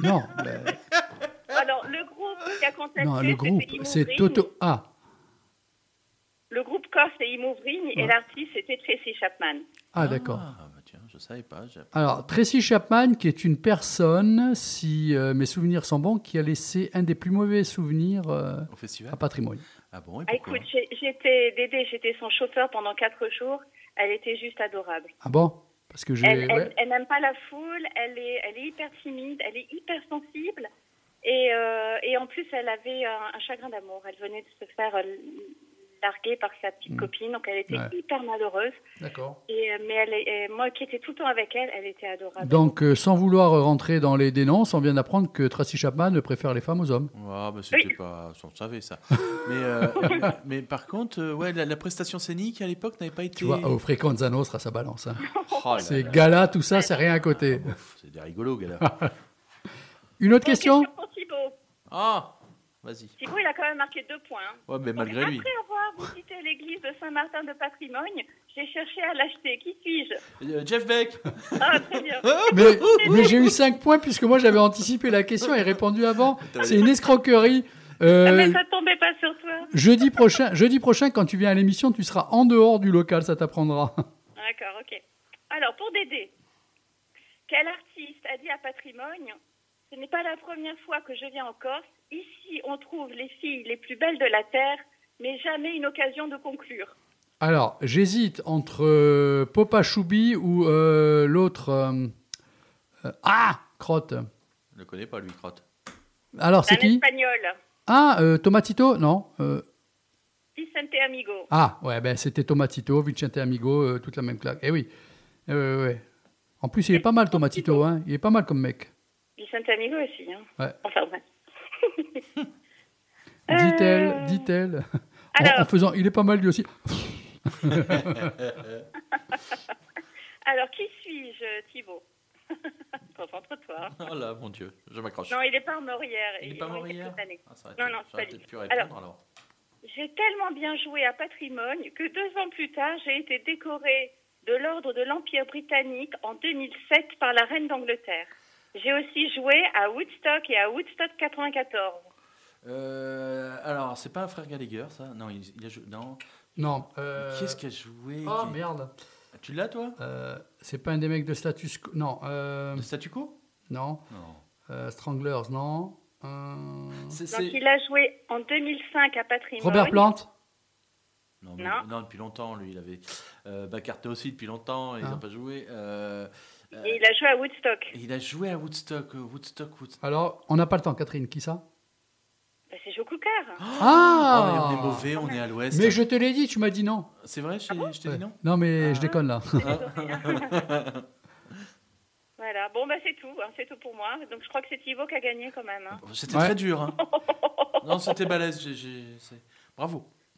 non, bah, Alors, le groupe qui a contacté, non, le c'était groupe, c'est Toto. Ah, Le groupe corse, c'est Imouvrigne et l'artiste, c'était Tracy Chapman. ah d'accord. Ah, bah tiens, je savais pas. Alors, Tracy Chapman, qui est une personne, si euh, mes souvenirs sont bons, qui a laissé un des plus mauvais souvenirs euh, Au festival à Patrimoine. Ah bon, et Ah, pourquoi écoute, j'étais Dédé, j'étais son chauffeur pendant quatre jours. Elle était juste adorable. Ah bon? Parce que j'ai. Elle, elle- ouais. elle n'aime pas la foule, elle est, elle est hyper timide, elle est hyper sensible. Et, euh, et en plus, elle avait un, un chagrin d'amour. Elle venait de se faire euh, larguer par sa petite copine, donc elle était. Ouais. hyper malheureuse. D'accord. Et, euh, mais elle, est- et moi qui étais tout le temps avec elle, elle était adorable. Donc, euh, sans vouloir rentrer dans les dénonces, on vient d'apprendre que Tracy Chapman préfère les femmes aux hommes. Ah, bah, c'était pas. On le savait ça. (laughs) mais, euh, mais par contre, euh, ouais, la, la prestation scénique à l'époque n'avait pas été. Tu vois, au Frequenza Nostra, ça balance. hein. (laughs) Oh là C'est là. gala, tout ça, c'est rien à côté. C'est des rigolos, gars. (laughs) Une autre question Pour Thibaut. Ah, vas-y. Thibaut, il a quand même marqué deux points. hein. Ouais, mais Donc, malgré lui. Après avoir visité l'église de Saint-Martin de Patrimoine, j'ai cherché à l'acheter. Qui suis-je? Euh, Jeff Beck. Ah, très bien. (laughs) Mais, mais j'ai eu 5 points puisque moi j'avais anticipé la question et répondu avant. (laughs) C'est une escroquerie. Euh, Ah, mais ça tombait pas sur toi. jeudi, prochain, jeudi prochain, quand tu viens à l'émission, tu seras en dehors du local, ça t'apprendra. (laughs) D'accord, ok. Alors, pour Dédé, quel artiste a dit à Patrimoine Ce n'est pas la première fois que je viens en Corse. Ici, on trouve les filles les plus belles de la terre, mais jamais une occasion de conclure. Alors, j'hésite entre euh, Popa Choubi ou euh, l'autre. euh, ah Crotte. Je le connais pas, lui, crotte. Alors, c'est qui espagnol, Ah, euh, Tomatito Non. euh, Vicente Amigo. Ah, ouais, ben c'était Tomatito, Vicente Amigo, euh, toute la même claque. Eh oui. Ouais. En plus, il est pas mal, Tomatito. Hein. Il est pas mal comme mec. Vicente Amigo aussi. Hein. Ouais. Enfin, bref. (laughs) Dit-elle, dit-elle. En- En, alors- faisant, il est pas mal lui aussi. (laughs) Alors, qui suis-je, Thibaut? (laughs) Concentre-toi. Oh là, mon Dieu, je m'accroche. Non, il n'est pas mort hier. Il est pas hier années. Ah, ça aurait Non, non, lui. peut-être pu répondre Alors, alors. J'ai tellement bien joué à Patrimoine que deux ans plus tard, j'ai été décorée de l'Ordre de l'Empire britannique en 2007 par la Reine d'Angleterre. J'ai aussi joué à Woodstock et à Woodstock 94. Euh, alors, c'est pas un frère Gallagher, ça? Non, il, il a joué. Non. Non. euh, Qui est-ce qui a joué? Oh qui- merde. Tu l'as, toi? Euh, c'est pas un des mecs de status quo. Non. Euh... De statu quo? Non. Non. Euh, Stranglers, non. Euh, Donc il a joué en 2005 à Patrimoine. Robert Plant? Non, mais- Non. non, depuis longtemps, lui, il avait. Euh, Bacarté aussi, depuis longtemps, ils Ah. n'ont pas joué. Et il a joué à Woodstock. il a joué à Woodstock, euh, Woodstock, Woodstock. Alors, on n'a pas le temps, Catherine. Qui ça? Ben, c'est Joe Cocker. Ah Oh, mais on est mauvais, on est à l'ouest. Mais je te l'ai dit, tu m'as dit non. C'est vrai, je, t'ai- je t'ai dit non? Non, mais je déconne là. (laughs) Voilà, bon bah c'est tout, hein, c'est tout pour moi. Donc je crois que c'est Thibaut qui a gagné quand même. hein. C'était Ouais. très dur. Hein. (laughs) non, c'était balèze. c'est-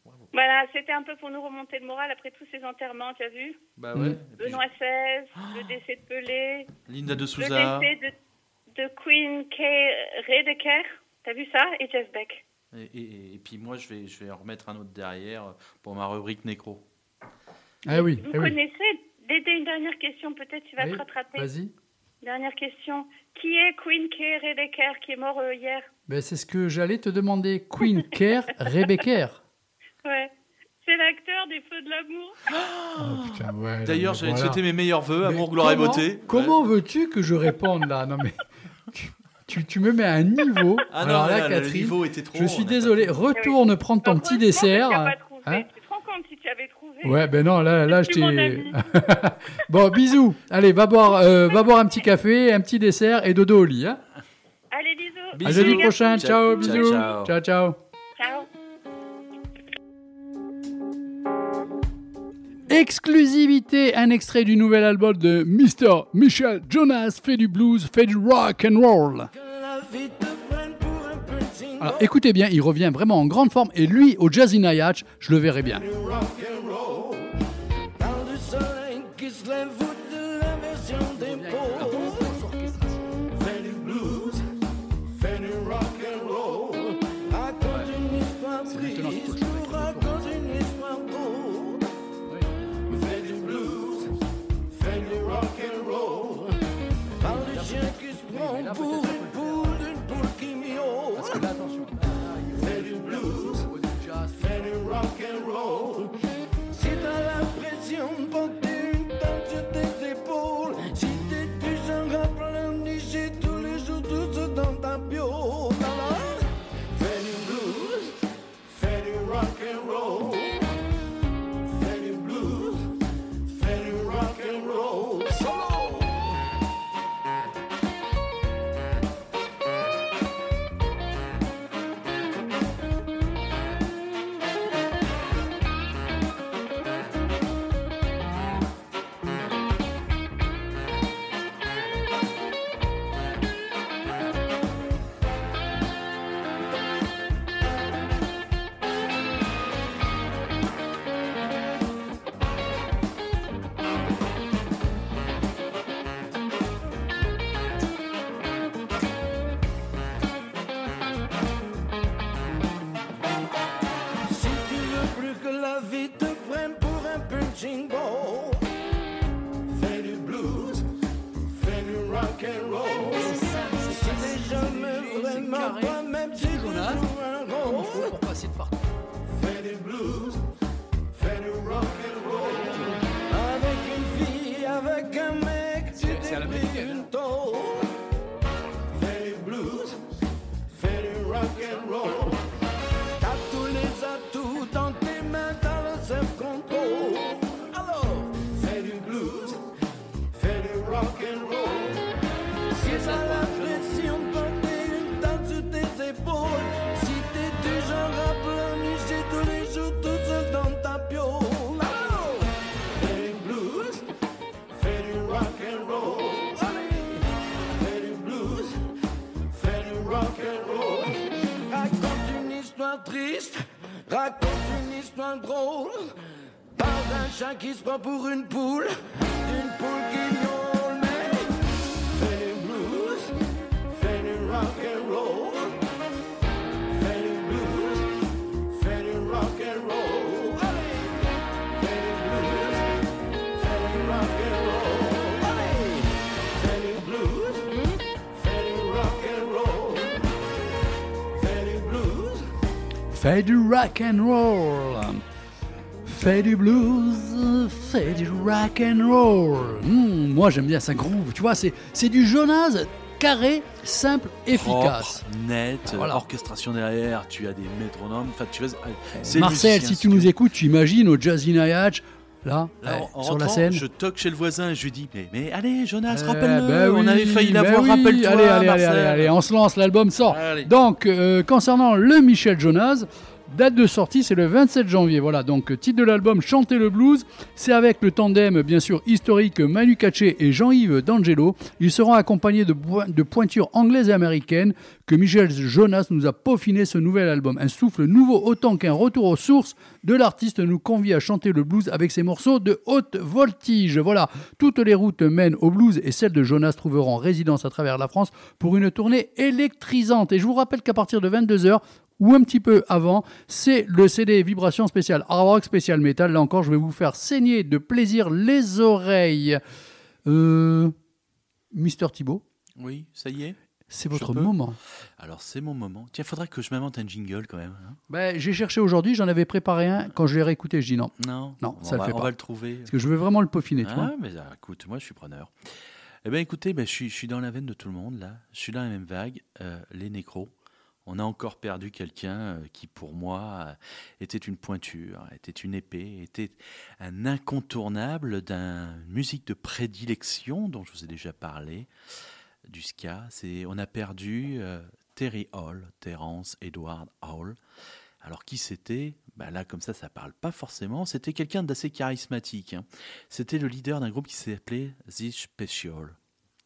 Bravo. Voilà, c'était un peu pour nous remonter le moral après tous ces enterrements, tu as vu Bah Mm. ouais. Et puis, Benoît XVI, le décès de Pelé, Linda de le Souza. décès de, de Queen Kay Redeker, t'as vu ça Et Jeff Beck. Et, et- et puis moi, je vais, je vais en remettre un autre derrière pour ma rubrique nécro. Ah oui, Vous eh oui. connaissez Dédé, une dernière question, peut-être tu vas Oui, te rattraper. Vas-y. Dernière question. Qui est Queen Kay Redeker qui est mort euh, hier? Ben, c'est ce que j'allais te demander. Queen Care, Rebecca. Ouais. C'est l'acteur des Feux de l'amour. Oh, putain, ouais, D'ailleurs, j'allais te souhaiter mes meilleurs voeux, Mais amour, gloire et comment- beauté. Comment veux-tu que je réponde là? Non mais (laughs) tu, tu, tu me mets à un niveau. Ah non, Alors là, là, le Catherine, niveau était trop, je suis désolé. Retourne prendre ton petit dessert. Pas trouvé. hein. Tu te rends compte si tu avais trouvé Ouais, ben non, là, là, je t'ai. (laughs) bon, bisous. Allez, va boire, euh, va boire un petit café, un petit dessert et dodo au lit. Hein. Allez, bisous. À jeudi prochain. Ciao, Ciao, bisous. ciao. ciao. ciao. Ciao. Exclusivité, un extrait du nouvel album de Mr. Michel Jonas, fait du blues, fait du rock and roll. Alors écoutez bien, il revient vraiment en grande forme et lui au Jazz in Hayach, je le verrai bien. Chat qui se prend pour une poule, d'une poule qui miaule. Mais fais du blues, fais du rock and roll. Fais du blues, fais du rock and roll. Fais du blues, fais du rock and roll. Fais du blues, fais du rock and roll. Fais du blues. Fais du rock and roll. Fais du blues, fais du rock and roll. Hmm, moi j'aime bien ça groove, tu vois, c'est c'est du Jonas carré, simple, efficace. Propre, net, Voilà. orchestration derrière, tu as des métronomes, enfin tu vois, c'est Marcel, si tu nous écoutes, tu imagines au Jazzy Nayach, là, Là, ouais, en- en sur la scène. Je toque chez le voisin je lui dis Mais, mais allez, Jonas, Eh rappelle-le. ben On oui, avait failli ben l'avoir, oui. rappelle-toi. Allez, allez, allez, allez, allez, on se lance, l'album sort. Allez. Donc, euh, concernant le Michel Jonas, date de sortie, c'est le 27 janvier. Voilà, donc euh, titre de l'album Chanter le blues. C'est avec le tandem, bien sûr, historique Manu Katché et Jean-Yves D'Angelo. Ils seront accompagnés de, de pointures anglaises et américaines que Michel Jonas nous a peaufiné ce nouvel album. Un souffle nouveau autant qu'un retour aux sources de l'artiste nous convie à chanter le blues avec ses morceaux de haute voltige. Voilà, toutes les routes mènent au blues et celles de Jonas trouveront résidence à travers la France pour une tournée électrisante. Et je vous rappelle qu'à partir de 22h, ou un petit peu avant, c'est le CD Vibration spécial Hard Rock spécial Metal. Là encore, je vais vous faire saigner de plaisir les oreilles. Euh, Mister Thibault, Oui, ça y est. c'est votre moment. Alors, c'est mon moment. Tiens, faudrait que je m'invente un jingle quand même. hein. Ben, j'ai cherché aujourd'hui, j'en avais préparé un. Quand je l'ai réécouté, je dis non. Non, Non, on ça va, le fait on pas. va le trouver. Parce que je veux vraiment le peaufiner, tu Ah, vois. mais ah, écoute, moi je suis preneur. Eh bien écoutez, ben, je, suis, je suis dans la veine de tout le monde là. Je suis dans la même vague. euh, les nécros. On a encore perdu quelqu'un euh, qui pour moi euh, était une pointure, était une épée, était un incontournable d'un musique de prédilection dont je vous ai déjà parlé, du ska. C'est, on a perdu euh, Terry Hall, Terence Edward Hall. Alors qui c'était? Bah Là, comme ça, ça parle pas forcément. C'était quelqu'un d'assez charismatique. hein. C'était le leader d'un groupe qui s'appelait The Special.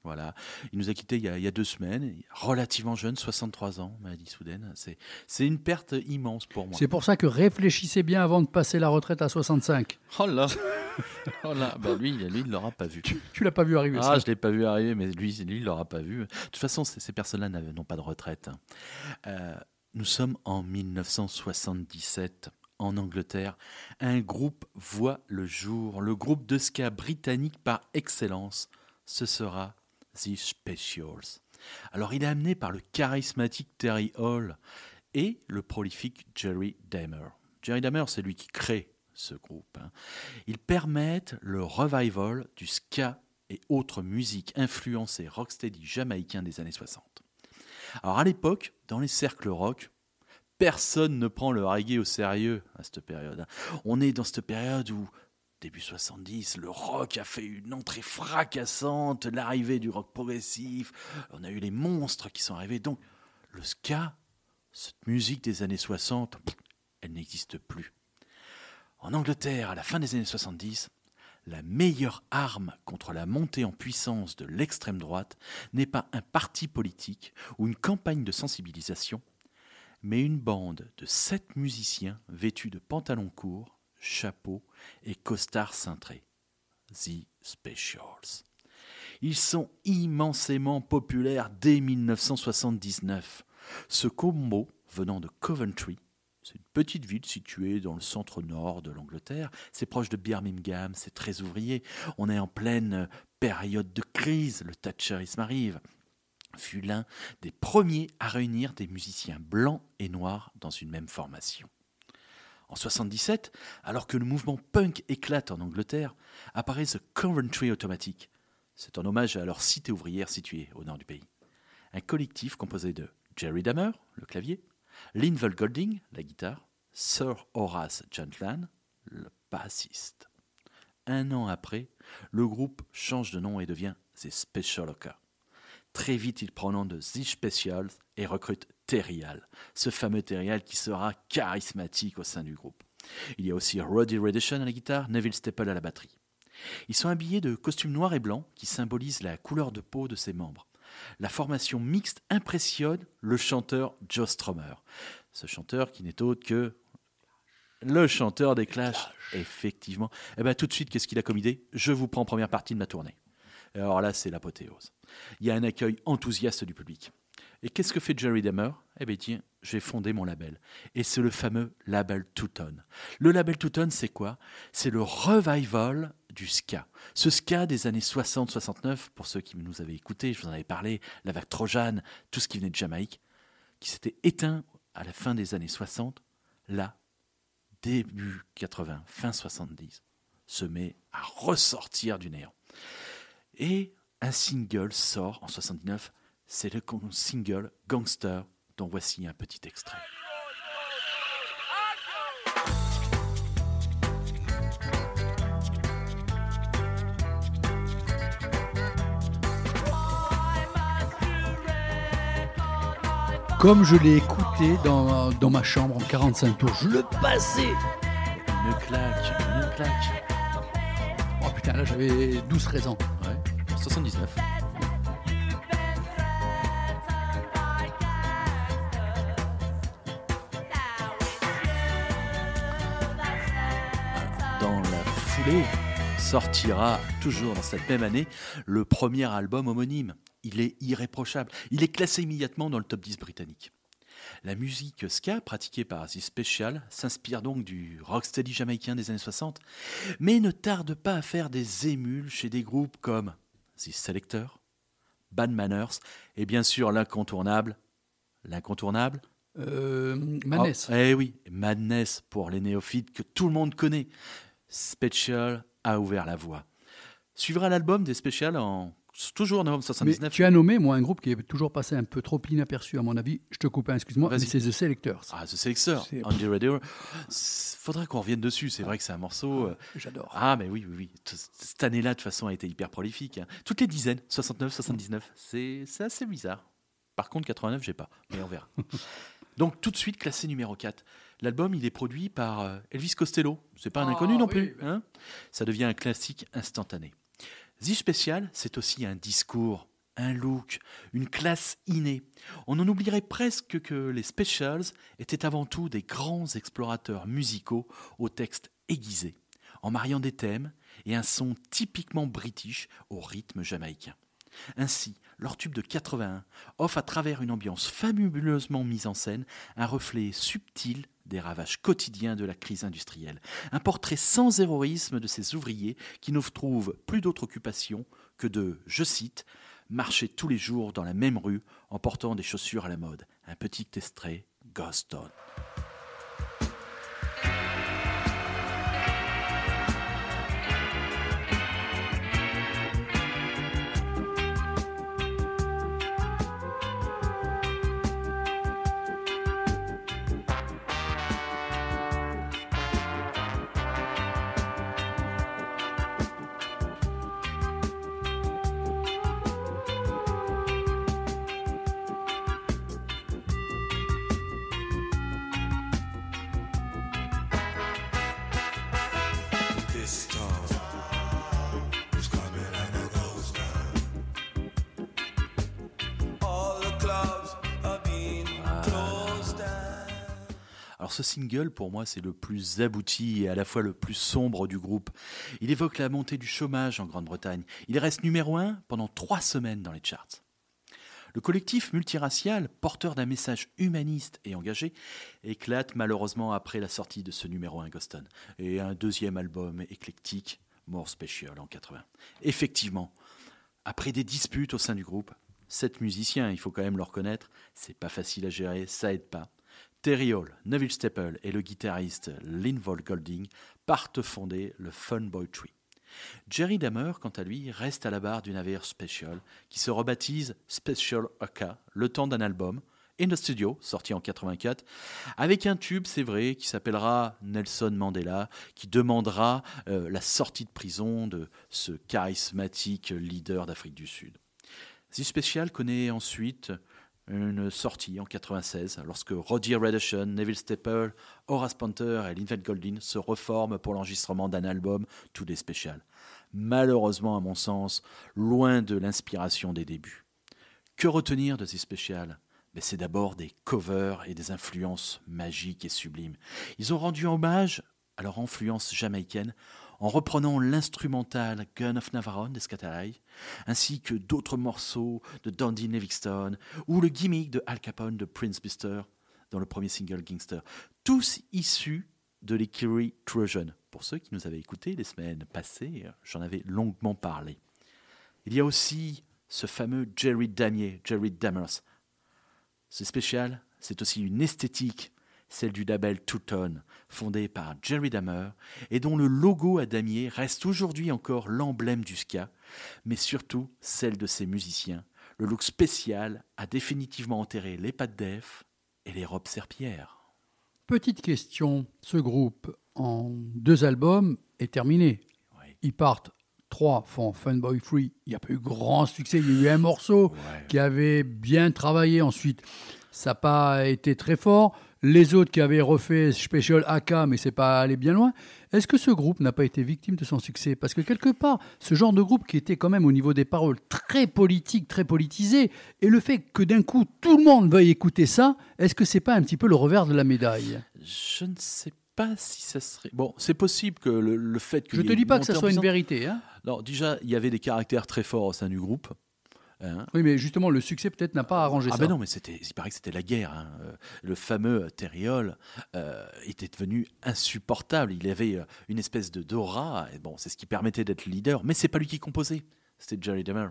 Voilà. Il nous a quittés il y a, il y a deux semaines, relativement jeune, 63 ans, maladie soudaine. C'est, c'est une perte immense pour moi. C'est pour ça que réfléchissez bien avant de passer la retraite à 65. Oh là (laughs) Oh là bah lui, lui, il ne l'aura pas vu. Tu l'as pas vu arriver, Ah, ça. je l'ai pas vu arriver, mais lui, lui il l'aura pas vu. De toute façon, ces, ces personnes-là n'ont pas de retraite. Euh, nous sommes en 1977 en Angleterre. Un groupe voit le jour. Le groupe de ska britannique par excellence, ce sera The Specials. Alors, il est amené par le charismatique Terry Hall et le prolifique Jerry Damer. Jerry Damer, c'est lui qui crée ce groupe. hein. Ils permettent le revival du ska et autres musiques influencées rocksteady jamaïcains des années 60. Alors à l'époque, dans les cercles rock, personne ne prend le reggae au sérieux à cette période. hein. On est dans cette période où, début 70, le rock a fait une entrée fracassante, l'arrivée du rock progressif, on a eu les monstres qui sont arrivés. Donc le ska, cette musique des années 60, pff, elle n'existe plus. En Angleterre, à la fin des années 70, la meilleure arme contre la montée en puissance de l'extrême droite n'est pas un parti politique ou une campagne de sensibilisation, mais une bande de sept musiciens vêtus de pantalons courts, chapeaux et costards cintrés. The Specials. Ils sont immensément populaires dès 1979. Ce combo, venant de Coventry, c'est une petite ville située dans le centre-nord de l'Angleterre. C'est proche de Birmingham, c'est très ouvrier. On est en pleine période de crise, le Thatcherisme arrive. Fut l'un des premiers à réunir des musiciens blancs et noirs dans une même formation. En 77, alors que le mouvement punk éclate en Angleterre, apparaît The Coventry Automatic. C'est un hommage à leur cité ouvrière située au nord du pays. Un collectif composé de Jerry Damer, le clavier, Linval Golding, la guitare, Sir Horace Gentland, le bassiste. Un an après, le groupe change de nom et devient The Special Oka. Très vite, il prend le nom de The Specials et recrute Terry Hall, ce fameux Terry Hall qui sera charismatique au sein du groupe. Il y a aussi Roddy Reddition à la guitare, Neville Staple à la batterie. Ils sont habillés de costumes noirs et blancs qui symbolisent la couleur de peau de ses membres. La formation mixte impressionne le chanteur Joe Strummer. Ce chanteur qui n'est autre que le chanteur des Clash. Effectivement. Eh ben, tout de suite, qu'est-ce qu'il a comme idée? Je vous prends première partie de ma tournée. Et alors là, c'est l'apothéose. Il y a un accueil enthousiaste du public. Et qu'est-ce que fait Jerry Damer Eh bien, tiens, j'ai fondé mon label. Et c'est le fameux label Two Tone. Le label Two Tone, c'est quoi? C'est le revival du ska. Ce ska des années 60-69, pour ceux qui nous avaient écoutés, je vous en avais parlé, la vague Trojane, tout ce qui venait de Jamaïque, qui s'était éteint à la fin des années 60, là, début 80, fin 70, se met à ressortir du néant. Et un single sort en 79, c'est le single Gangster, dont voici un petit extrait. Comme je l'ai écouté dans, dans ma chambre en 45 tours, je le passais. Une claque, une claque. Oh putain, là j'avais 12-13 ans. Ouais, 79. Sortira toujours dans cette même année le premier album homonyme. Il est irréprochable. Il est classé immédiatement dans le top 10 britannique. La musique ska pratiquée par The Special s'inspire donc du rocksteady jamaïcain des années 60, mais ne tarde pas à faire des émules chez des groupes comme The Selector, Bad Manners et bien sûr l'incontournable, l'incontournable Euh, Madness. Oh, eh oui, Madness pour les néophytes que tout le monde connaît. Special a ouvert la voie. Suivra l'album des Special en toujours en novembre Mais 79. tu as nommé, moi, un groupe qui est toujours passé un peu trop inaperçu, à mon avis. Je te coupe, hein, excuse-moi, mais c'est The Selectors. Ah, The Selector, C'est- Andy Radio. S- Faudrait qu'on revienne dessus. C'est vrai que c'est un morceau. euh, J'adore. Ah, mais oui, oui, oui. Cette année-là, de toute façon, a été hyper prolifique. hein. Toutes les dizaines, 69, 79. C'est c'est assez bizarre. Par contre, 89, j'ai pas. Mais on verra. (laughs) Donc, tout de suite, classé numéro 4. L'album, il est produit par euh, Elvis Costello. C'est pas un Ah, inconnu non oui, plus. hein. Ça devient un classique instantané. The Special, c'est aussi un discours, un look, une classe innée. On en oublierait presque que les Specials étaient avant tout des grands explorateurs musicaux au texte aiguisé, en mariant des thèmes et un son typiquement british au rythme jamaïcain. Ainsi, leur tube de 81 offre à travers une ambiance fabuleusement mise en scène un reflet subtil des ravages quotidiens de la crise industrielle, un portrait sans héroïsme de ces ouvriers qui ne trouvent plus d'autre occupation que de, je cite, marcher tous les jours dans la même rue en portant des chaussures à la mode. Un petit extrait, Ghost. Pour moi, c'est le plus abouti et à la fois le plus sombre du groupe. Il évoque la montée du chômage en Grande-Bretagne. Il reste numéro un pendant trois semaines dans les charts. Le collectif multiracial, porteur d'un message humaniste et engagé, éclate malheureusement après la sortie de ce numéro 1 Goston et un deuxième album éclectique, More Special en 80. Effectivement, après des disputes au sein du groupe, sept musiciens, il faut quand même le reconnaître, c'est pas facile à gérer, ça aide pas. Terry Hall, Neville Staple et le guitariste Linval Golding partent fonder le Fun Boy Tree. Jerry Damer, quant à lui, reste à la barre du navire Special, qui se rebaptise Special Aka, le temps d'un album, In the Studio, sorti en 84, avec un tube, c'est vrai, qui s'appellera Nelson Mandela, qui demandera euh, la sortie de prison de ce charismatique leader d'Afrique du Sud. The Special connaît ensuite une sortie en 96, lorsque Roddy Redation, Neville Staple, Horace Panther et Linval Goldin se reforment pour l'enregistrement d'un album tous les spéciales. Malheureusement, à mon sens, loin de l'inspiration des débuts. Que retenir de ces spéciales? Mais C'est d'abord des covers et des influences magiques et sublimes. Ils ont rendu hommage à leur influence jamaïcaine en reprenant l'instrumental Gun of Navarone des Scattereye, ainsi que d'autres morceaux de Dandy Livingstone ou le gimmick de Al Capone de Prince Buster dans le premier single Gangster, tous issus de l'Ikiri Trojan. Pour ceux qui nous avaient écoutés les semaines passées, j'en avais longuement parlé. Il y a aussi ce fameux Jerry Damier, Jerry Dammers. C'est spécial, c'est aussi une esthétique, celle du label Two Tone, fondé par Jerry Dammer, et dont le logo à damier reste aujourd'hui encore l'emblème du ska, mais surtout celle de ses musiciens. Le look spécial a définitivement enterré les pattes def et les robes serpillères. Petite question, ce groupe en deux albums est terminé. Ils partent, trois font Funboy Free. Il n'y a pas eu grand succès. Il y a eu un morceau qui avait bien travaillé. Ensuite, ça n'a pas été très fort. Les autres qui avaient refait Special AK, mais c'est pas allé bien loin. Est-ce que ce groupe n'a pas été victime de son succès? Parce que quelque part, ce genre de groupe qui était quand même au niveau des paroles très politique, très politisé, et le fait que d'un coup tout le monde veuille écouter ça, est-ce que c'est pas un petit peu le revers de la médaille? Je ne sais pas si ça serait. Bon, c'est possible que le, le fait que. Je te dis pas que ça soit une vérité. Hein non, déjà, il y avait des caractères très forts au sein du groupe. Hein. oui, mais justement, le succès peut-être n'a pas arrangé ah ça. ben non, mais c'était, il paraît que c'était la guerre. hein. Euh, Le fameux Terriol euh, était devenu insupportable. Il avait euh, une espèce de d'aura. Et bon, c'est ce qui permettait d'être leader. Mais c'est pas lui qui composait. C'était Jerry Demer.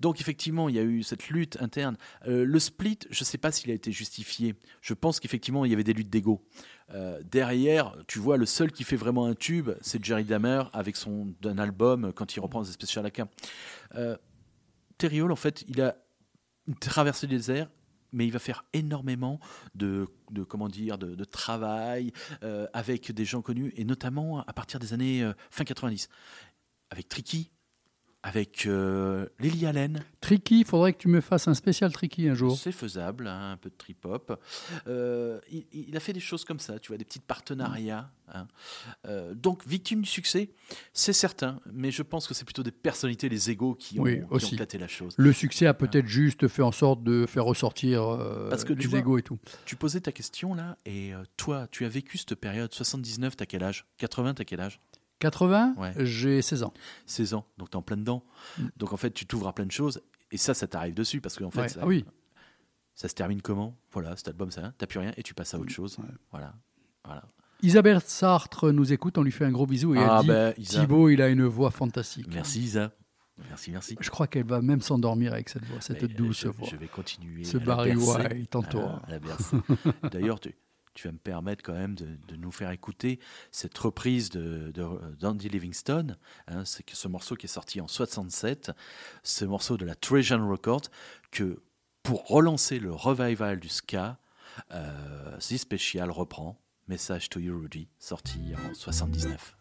Donc effectivement, il y a eu cette lutte interne. Euh, le split, je ne sais pas s'il a été justifié. Je pense qu'effectivement, il y avait des luttes d'ego. Euh, derrière, tu vois, le seul qui fait vraiment un tube, c'est Jerry Damer avec son un album quand il reprend ses spécial AK. Euh, Terry en fait, il a traversé le désert, mais il va faire énormément de, de comment dire, de, de travail euh, avec des gens connus, et notamment à partir des années euh, fin 90, avec Tricky, avec euh, Lily Allen. Tricky, il faudrait que tu me fasses un spécial Tricky un jour. C'est faisable, hein, un peu de trip-hop. Euh, il, il a fait des choses comme ça, tu vois, des petits partenariats. hein. Euh, donc, victime du succès, c'est certain, mais je pense que c'est plutôt des personnalités, les égaux qui ont, Oui, qui ont aussi. éclaté la chose. Le succès a peut-être juste fait en sorte de faire ressortir euh, Parce que les vois, et tout. Tu posais ta question là, et toi, tu as vécu cette période 79, t'as quel âge? 80, t'as quel âge? 80, Ouais. j'ai 16 ans. 16 ans, donc t'es en plein dedans. Donc en fait, tu t'ouvres à plein de choses, et ça, ça t'arrive dessus, parce qu'en fait, Ouais. ça, Ah oui. ça se termine comment? Voilà, cet album, ça, t'as plus rien, et tu passes à autre chose. Voilà. voilà. Isabelle Sartre nous écoute, on lui fait un gros bisou et Ah, elle dit ben, Isa. Thibaut, il a une voix fantastique. Merci Isa. Merci, merci. Je crois qu'elle va même s'endormir avec cette voix, cette Mais, douce je, voix. je vais continuer. Ce Barry. White en toi. Ah. (laughs) D'ailleurs, tu, tu vas me permettre quand même de, nous faire écouter cette reprise de, d'Andy Livingstone. hein, c'est ce morceau qui est sorti en 67, ce morceau de la Trejan Records, que pour relancer le revival du ska, euh, The Special reprend Message to You Rudy, sorti en 79.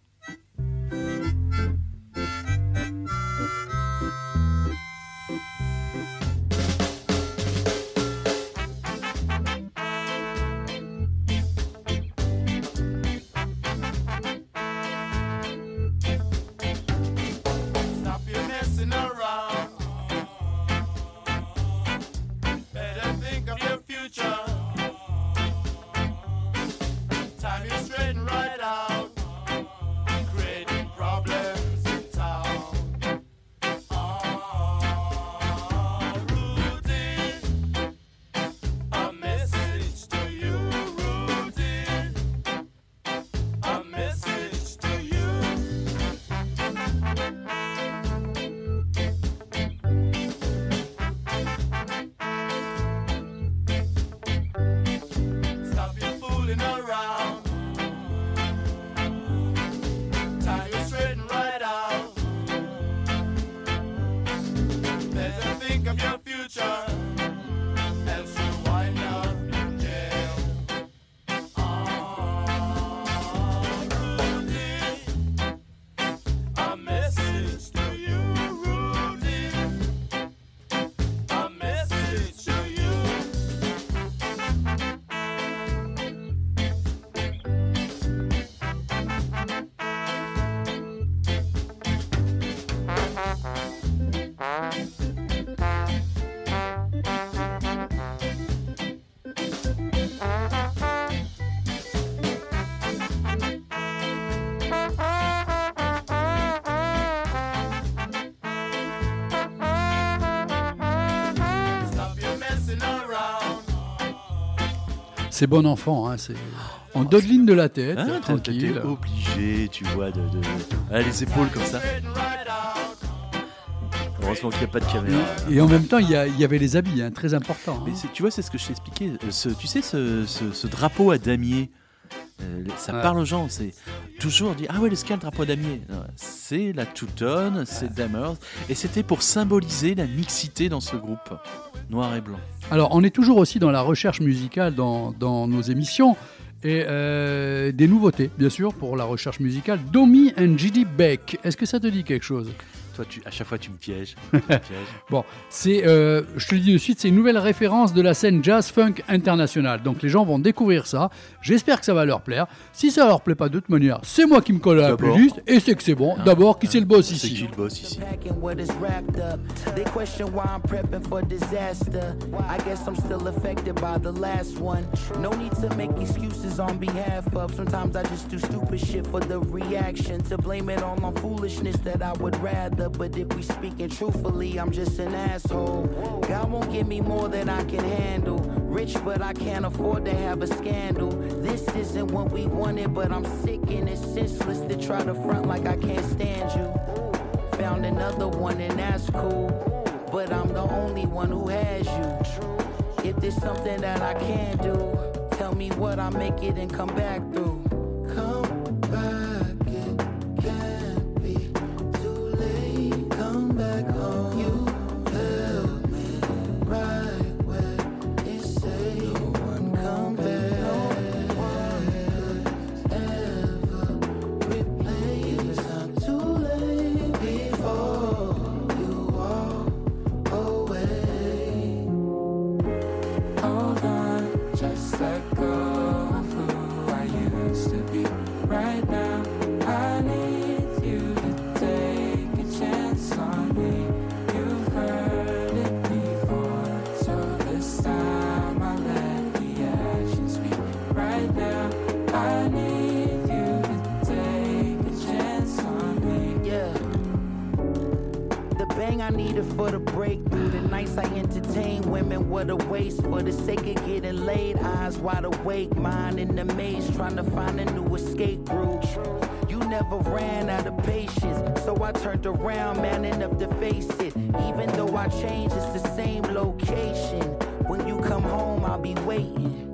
C'est bon enfant, hein, c'est en deux lignes de la tête, t'as- tranquille. T'es obligé, tu vois, de, de... Ah, les épaules comme ça. Heureusement qu'il n'y a pas de caméra. Et en même temps, il y, a- il y avait les habits, hein, très important. hein. Mais tu vois, c'est ce que je t'ai expliqué. Euh, ce- tu sais, ce, ce- ce drapeau à damier, euh, ça Ouais. parle aux gens. C'est toujours dit Ah ouais, le ska, le drapeau à damier. C'est la two-tone, c'est Dammers. Et c'était pour symboliser la mixité dans ce groupe, noir et blanc. Alors, on est toujours aussi dans la recherche musicale dans, dans nos émissions. Et euh, des nouveautés, bien sûr, pour la recherche musicale. Domi and J.D. Beck. Est-ce que ça te dit quelque chose? Toi, tu, à chaque fois, tu me pièges. (laughs) Tu me pièges. Bon, c'est, euh, je te le dis de suite, c'est une nouvelle référence de la scène jazz funk internationale. Donc les gens vont découvrir ça. J'espère que ça va leur plaire. Si ça leur plaît pas de toute manière, c'est moi qui me colle à la playlist et c'est que c'est bon. D'abord, qui c'est le boss C'est ici qui le boss ici packing what is wrapped up. They question why I'm prepping for disaster. I guess I'm still affected by the last one. No need to make excuses on behalf of. Sometimes I just do stupid shit for the reaction. To blame it all on foolishness that I would rather. But if we speaking truthfully, I'm just an asshole. God won't give me more than I can handle. Rich, but I can't afford to have a scandal. This isn't what we wanted, but I'm sick and it's senseless to try to front like I can't stand you. Found another one and that's cool. But I'm the only one who has you. If there's something that I can do, tell me what I make it and come back through. Come back home. What a waste. For the sake of getting laid, eyes wide awake, mind in the maze, trying to find a new escape route. You never ran out of patience, so I turned around, man enough to face it. Even though I changed, it's the same location. When you come home, I'll be waiting.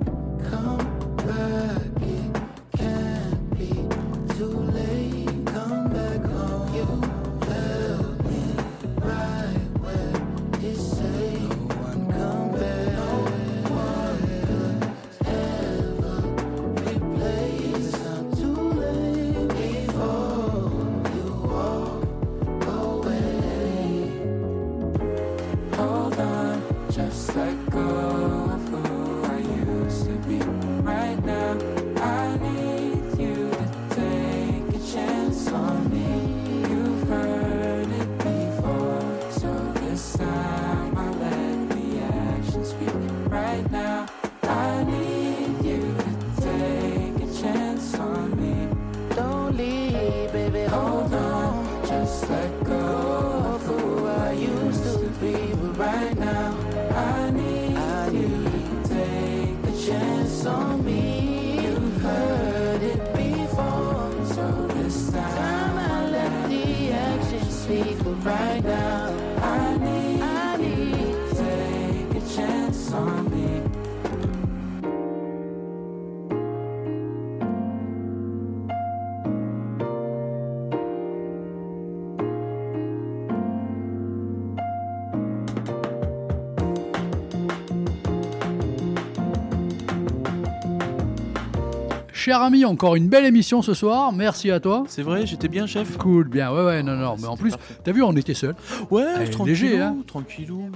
Cher ami, encore une belle émission ce soir. Merci à toi. C'est vrai, j'étais bien, chef Cool, bien. Ouais, ouais, non, non. Mais en plus, t'as vu, on était seuls. Ouais, Eh, tranquillou, léger, hein. tranquillou.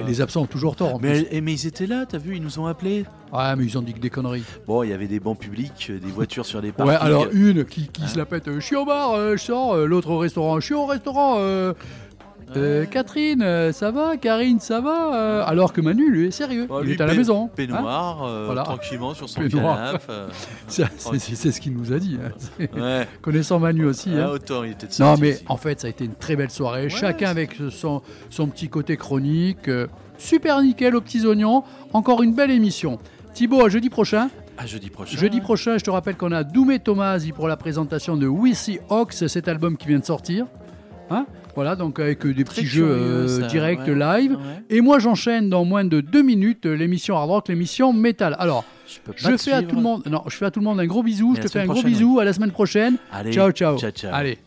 Eh, les absents ont toujours tort. en Mais, plus. eh, mais ils étaient là, t'as vu, ils nous ont appelés. Ouais, mais ils ont dit que des conneries. Bon, il y avait des bancs publics, euh, des voitures sur les parkings. Ouais, alors une qui, qui Hein se la pète, euh, je suis au bar, euh, je sors, euh, l'autre au restaurant, je suis au restaurant. euh, euh, Catherine, euh, ça va Karine, ça va euh, Alors que Manu, lui, est sérieux. Il est à la maison. hein. peignoir, euh, Voilà. tranquillement sur son canapé, euh, (laughs) c'est- ce qu'il nous a dit. hein. Ouais. (laughs) Connaissant Manu aussi. Ah, hein. autant, il était de Non, sortie mais aussi. en fait, ça a été une très belle soirée. Chacun avec son, son petit côté chronique. super nickel aux petits oignons. Encore une belle émission. Thibaut, à jeudi prochain. À jeudi prochain. Jeudi prochain, je te rappelle qu'on a Doumé Tomasi pour la présentation de We See Ox, cet album qui vient de sortir. Hein? Voilà, donc avec euh, des petits jeux curieux, euh, ça, directs ouais. live. Ouais. Et moi, j'enchaîne dans moins de deux minutes euh, l'émission Hard Rock, l'émission Metal. Alors, peux je, pas fais à tout le monde, non, je fais à tout le monde un gros bisou. Mais je te fais un gros bisou. À la semaine prochaine. Allez, ciao, ciao. ciao, ciao. Allez.